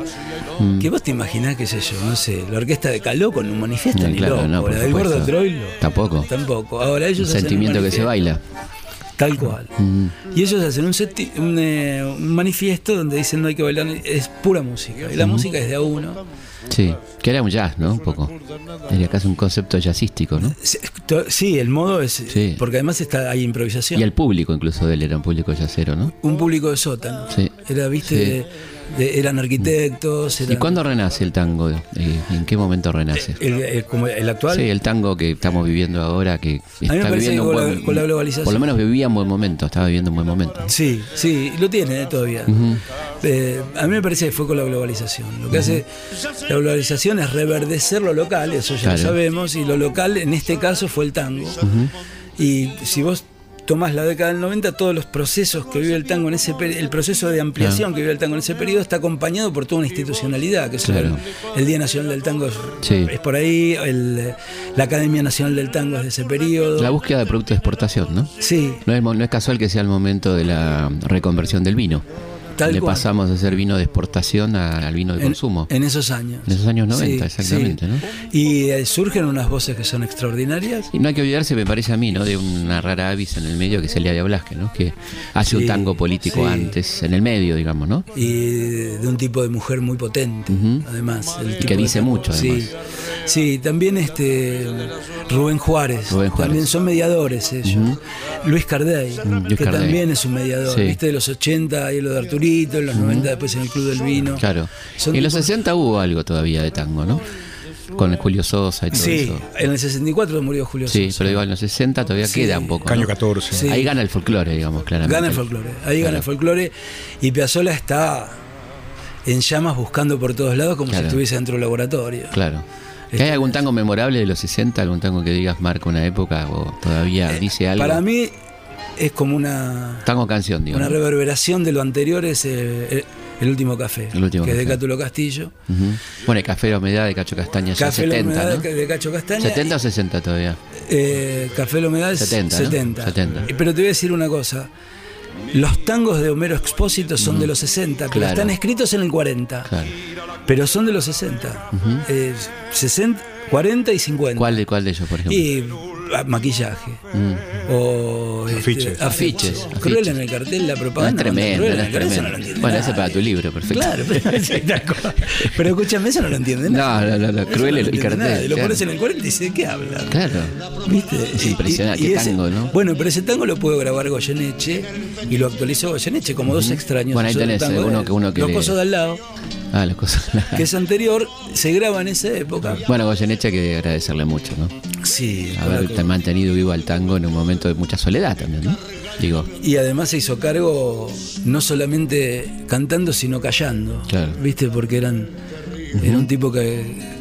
Mm. Que vos te imaginás, qué sé yo, no sé, la orquesta de Caló con un manifiesto No, ni claro, loco. no, la del gordo Troilo. Tampoco. Tampoco. Ahora ellos hacen sentimiento que se baila. Tal cual. Y ellos hacen un, un, eh, un manifiesto donde dicen no hay que bailar, es pura música. Y la música es de a uno. Sí, que era un jazz, ¿no? Un poco. Era casi un concepto jazzístico, ¿no? Sí, el modo es. Sí. Porque además está hay improvisación. Y el público incluso de él era un público jazzero, ¿no? Un público de sótano. Sí. Era, viste, de- eran arquitectos. ¿Y cuándo renace el tango? Eh, ¿En qué momento renace? El, el- como el actual. Sí, el tango que estamos viviendo ahora, que está viviendo que un con la- buen- con la globalización- Por lo menos vivía un buen momento, estaba viviendo un buen momento. Sí, sí, lo tiene todavía. Eh, a mí me parece que fue con la globalización. Lo que hace la globalización es reverdecer lo local, eso ya Claro. lo sabemos, y lo local en este caso fue el tango. Y si vos tomás la década del 90, todos los procesos que vive el tango en ese peri- el proceso de ampliación que vive el tango en ese periodo está acompañado por toda una institucionalidad, que es Claro. el, el Día Nacional del Tango es, Sí. es por ahí, el- la Academia Nacional del Tango es de ese periodo. La búsqueda de productos de exportación, ¿no? sí, No es, mo- no es casual que sea el momento de la reconversión del vino. Tal Le cual. pasamos de ser vino de exportación a- al vino de en, consumo. en esos años. En esos años 90, Sí, exactamente, sí. ¿no? Y eh, surgen unas voces que son extraordinarias. Y no hay que olvidarse, me parece a mí, ¿no? De una rara avis en el medio que es Elia de Blasque, ¿no? Que hace un tango político antes, en el medio, digamos, ¿no? Y de un tipo de mujer muy potente, además. el tipo que dice tango. mucho, Sí, además. sí, también este Rubén Juárez. Rubén Juárez. También son mediadores ellos. Luis Cardey, Luis que Cardey. también es un mediador. Viste, de los 80 y lo de Arturito, en los 90 después en el Club del Vino. Claro. Son en los tipos- 60 hubo algo todavía de tango, ¿no? Con Julio Sosa y todo Sí, eso. en el 64 murió Julio Sí, Sosa. pero digo, en los 60 todavía Sí. queda un poco. Caño ¿no? 14. Sí. Ahí gana el folclore, digamos, claramente. Gana el folclore, ahí gana el folclore y Piazzolla está en llamas buscando por todos lados como Claro. si estuviese dentro del laboratorio. Claro. Este- ¿Hay algún tango memorable de los 60? ¿Algún tango que digas marca una época o todavía dice algo? Eh, Para mí es como una, Tango canción, digo. una reverberación de lo anterior, es eh, el, el último café, El Último que es de Café. Cátulo Castillo. Ujú. Bueno, el Café de la Humedad de Cacho Castaña ya Café la 70, humedad ¿no? de, de Cacho Castaña. 70 o 60 todavía. Eh, Café la humedad es 70, ¿no? 70. 70. Eh, Pero te voy a decir una cosa. Los tangos de Homero Expósito son de los 60, pero Claro. están escritos en el 40. Claro. Pero son de los 60. Eh, 60, 40 y 50. ¿Cuál de, cuál de ellos, por ejemplo? Y ah, maquillaje. O este, Afiches. afiches. Afiches. Cruel en el cartel, la No, propaganda. es tremendo, Cruel no es tremendo. no lo bueno, ese para tu libro, perfecto. Claro, pero, pero escúchame, eso no lo entiende nadie. No, no, no, no, cruel no el lo cartel. Lo claro. pones en el 40 y dice, ¿de qué habla? Claro. ¿Viste? Es Y- impresionante, y- y qué ese- tango, ¿no? Bueno, pero ese tango lo pudo grabar Goyeneche y lo actualizó Goyeneche como dos extraños. Bueno, ahí tenés, eh, uno que- uno que Los le- cosos de al lado, Ah, las cosas. que es anterior, se graba en esa época. Bueno, Goyeneche hay que agradecerle mucho, ¿no? Sí, Haber mantenido vivo al tango en un momento de mucha soledad también, ¿no? Digo, Y además se hizo cargo no solamente cantando, sino callando. Claro. ¿Viste? Porque eran era un tipo que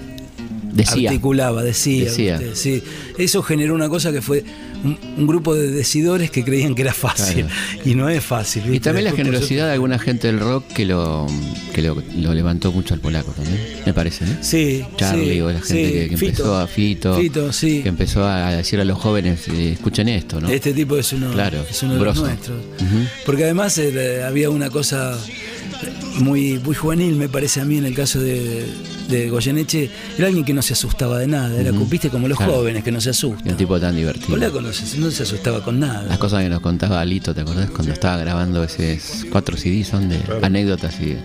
decía. articulaba, decía. Sí. Eso generó una cosa que fue un, un grupo de decidores que creían que era fácil. Claro. Y no es fácil. Y también la generosidad de alguna gente del rock que lo que lo, lo levantó mucho al polaco también, me parece, ¿no? Sí, Charlie sí, o la gente sí, que, que Fito. empezó a Fito, Fito, sí. que empezó a decir a los jóvenes, eh, escuchen esto, ¿no? Este tipo es uno, Claro, es uno de los nuestros. Porque además eh, había una cosa muy, muy juvenil, me parece a mí, en el caso de, de Goyeneche. Era alguien que no se asustaba de nada. Era, viste, como los Claro. jóvenes que no se asustan. un tipo tan divertido. Polaco no se, no se asustaba con nada. Las cosas que nos contaba Alito, ¿te acordás? Cuando estaba grabando esos cuatro CDs, son de anécdotas y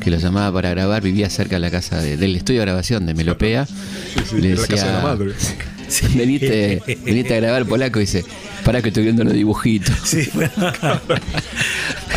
que lo llamaba para grabar, vivía cerca de la casa de- del estudio de grabación de Melopea. sí, y le de la casa de la madre. veniste, veniste a grabar polaco y dice, para que estoy viendo los dibujitos. Sí, bueno.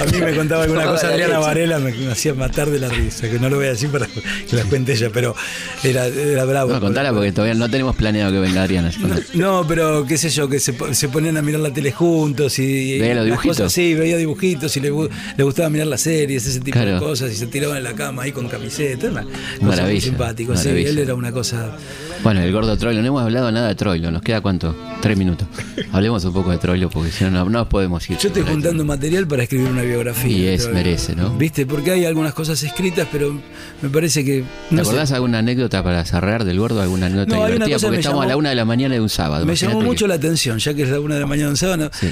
A mí me contaba alguna cosa Adriana Varela, me, me hacía matar de la risa, que no lo voy a decir para que la cuente ella, pero era, era bravo. No, contala porque todavía no tenemos planeado que venga Adriana. no. No, pero qué sé yo, que se, po- se ponían a mirar la tele juntos y. ¿Veía los dibujitos? cosas- sí, veía dibujitos y le, le gustaba mirar las series, ese tipo de cosas, y se tiraban en la cama ahí con camiseta. Una cosa muy simpático, sí, él era una cosa. Bueno, el gordo Troilo, no hemos hablado nada de Troilo, nos queda cuánto? Tres minutos. Hablemos un poco de Troilo porque si no, no, no nos podemos ir. Yo estoy juntando material para escribir una biografía. Y es, merece, ¿no? Viste, porque hay algunas cosas escritas, pero me parece que. ¿Te sé, acordás alguna anécdota para cerrar del gordo? ¿Alguna anécdota No, divertida? Porque estamos a la una de la mañana de un sábado. Me llamó mucho que- la atención, ya que es la una de la mañana de un sábado, Sí.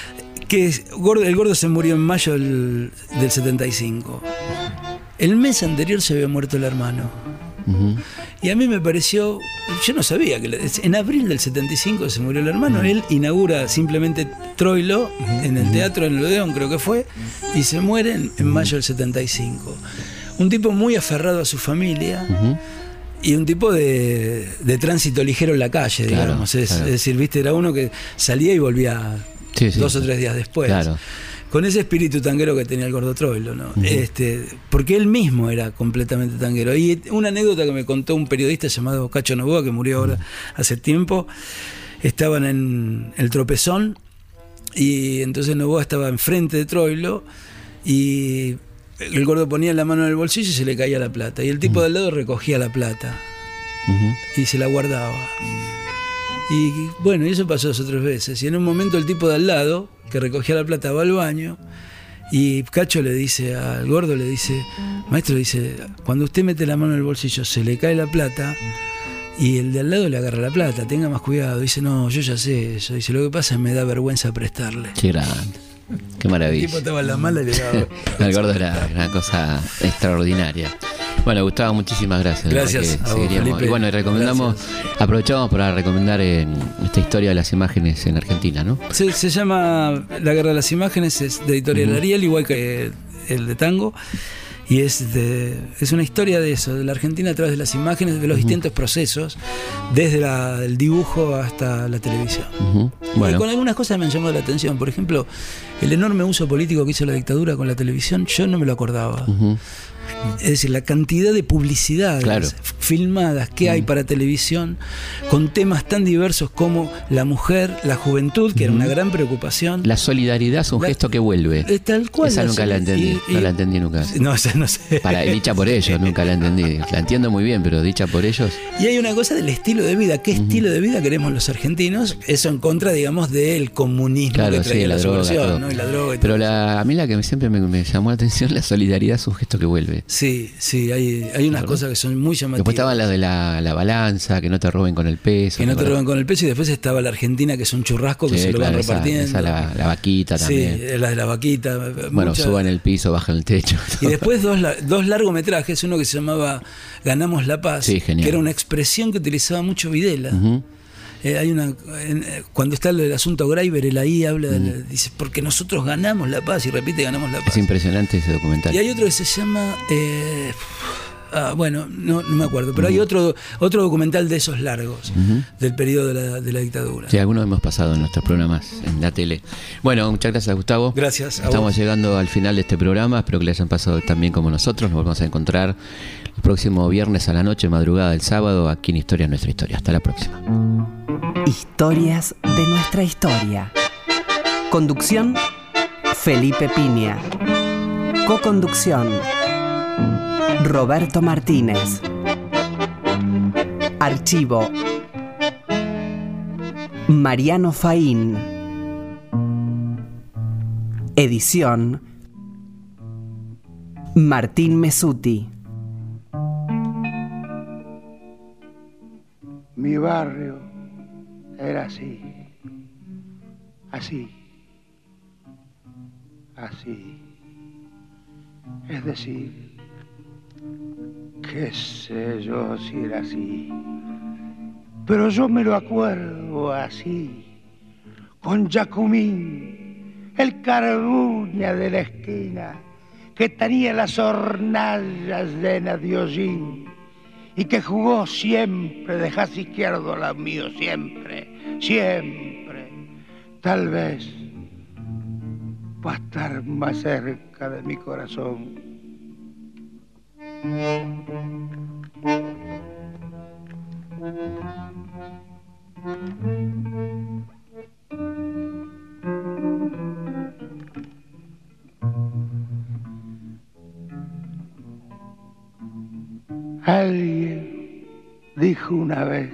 que es- gordo, el gordo se murió en mayo del, del 75. El mes anterior se había muerto el hermano. Y a mí me pareció, yo no sabía que en abril del 75 se murió el hermano, él inaugura simplemente Troilo en el teatro en el Odeón creo que fue, y se muere en, en mayo del 75. Un tipo muy aferrado a su familia y un tipo de, de tránsito ligero en la calle, Claro, digamos. Es, claro. es decir, viste, era uno que salía y volvía Sí, sí. dos o tres días después. Claro. Con ese espíritu tanguero que tenía el gordo Troilo, ¿no? este, porque él mismo era completamente tanguero. Y una anécdota que me contó un periodista llamado Cacho Novoa, que murió ahora hace tiempo, estaban en el tropezón y entonces Novoa estaba enfrente de Troilo y el gordo ponía la mano en el bolsillo y se le caía la plata. Y el tipo de al lado recogía la plata y se la guardaba. Y bueno, y eso pasó dos o tres veces. Y en un momento el tipo de al lado, que recogía la plata, va al baño y Cacho le dice al gordo, le dice, maestro, dice, cuando usted mete la mano en el bolsillo, se le cae la plata y el de al lado le agarra la plata, tenga más cuidado. Dice, no, yo ya sé eso. Dice, lo que pasa es que me da vergüenza prestarle. Qué grande. Qué El tipo maravilla. estaba en la mala y le daba... El gordo era una cosa extraordinaria. Bueno, Gustavo, muchísimas gracias. Gracias a vos. Felipe. Y bueno, y recomendamos, aprovechamos para recomendar en esta historia de las imágenes en Argentina, ¿no? Se, se llama La Guerra de las Imágenes, es de editorial Ariel, igual que el de Tango. Y es, de, es una historia de eso, de la Argentina a través de las imágenes, de los distintos procesos, desde la- el dibujo hasta la televisión. Ujú. Y Bueno, con algunas cosas me han llamado la atención. Por ejemplo, el enorme uso político que hizo la dictadura con la televisión, yo no me lo acordaba. ujú. Es decir, la cantidad de publicidades Claro. filmadas que hay para televisión con temas tan diversos como la mujer, la juventud, que era una gran preocupación. la solidaridad es un La- gesto que vuelve. Es tal cual. Esa la nunca la entendí, y- no la entendí nunca. No, esa no sé. Para, dicha por ellos, nunca la entendí. La entiendo muy bien, pero dicha por ellos. Y hay una cosa del estilo de vida. ¿Qué estilo de vida queremos los argentinos? Eso en contra, digamos, del comunismo Claro, que sí, traía la droga. ¿no? Y la droga y Pero la, a mí la que siempre me, me llamó la atención, la solidaridad es un gesto que vuelve. Sí, sí, hay, hay unas cosas que son muy llamativas. Después estaba la de la, la balanza, que no te roben con el peso. que no te roban con el peso y después estaba la Argentina que es un churrasco que Sí, se lo van esa- repartiendo. esa la, la vaquita también. Sí, la de la vaquita. bueno, suban el piso, bajan el techo. Y después dos, la- dos largometrajes, uno que se llamaba Ganamos la Paz, Sí, que era una expresión que utilizaba mucho Videla. Eh, hay una en- eh, cuando está el asunto Greiber, él ahí habla, dice, porque nosotros ganamos la paz, y repite, ganamos la Es paz. impresionante ese documental. Y hay otro que se llama, eh, ah, bueno, no, no me acuerdo, pero hay otro otro documental de esos largos, del periodo de la, de la dictadura. Sí, algunos hemos pasado en nuestros programas en la tele. Bueno, muchas gracias, Gustavo. Gracias a Estamos vos. llegando al final de este programa. Espero que le hayan pasado tan bien como nosotros. Nos volvemos a encontrar el próximo viernes a la noche, madrugada del sábado, aquí en Historia Nuestra Historia. Hasta la próxima. Historias de nuestra historia. Conducción, Felipe Piña. Coconducción, Roberto Martínez. Archivo, Mariano Faín. Edición, Martín Mesuti. Mi barrio era así, así, así. Es decir, qué sé yo si era así, pero yo me lo acuerdo así, con Jacumín, el carbuña de la esquina, que tenía las hornallas llenas de hollín y que jugó siempre de jazz izquierdo la mío, siempre, siempre. Tal vez va a estar más cerca de mi corazón. Alguien dijo una vez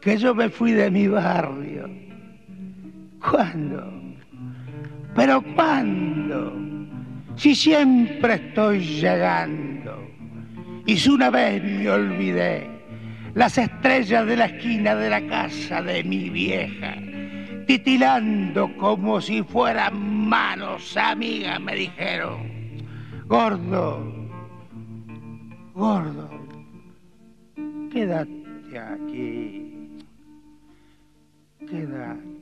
que yo me fui de mi barrio. ¿Cuándo? ¿Pero cuándo? Si siempre estoy llegando. Y si una vez me olvidé las estrellas de la esquina de la casa de mi vieja, titilando como si fueran manos amigas, me dijeron, gordo, gordo, quédate aquí, quédate.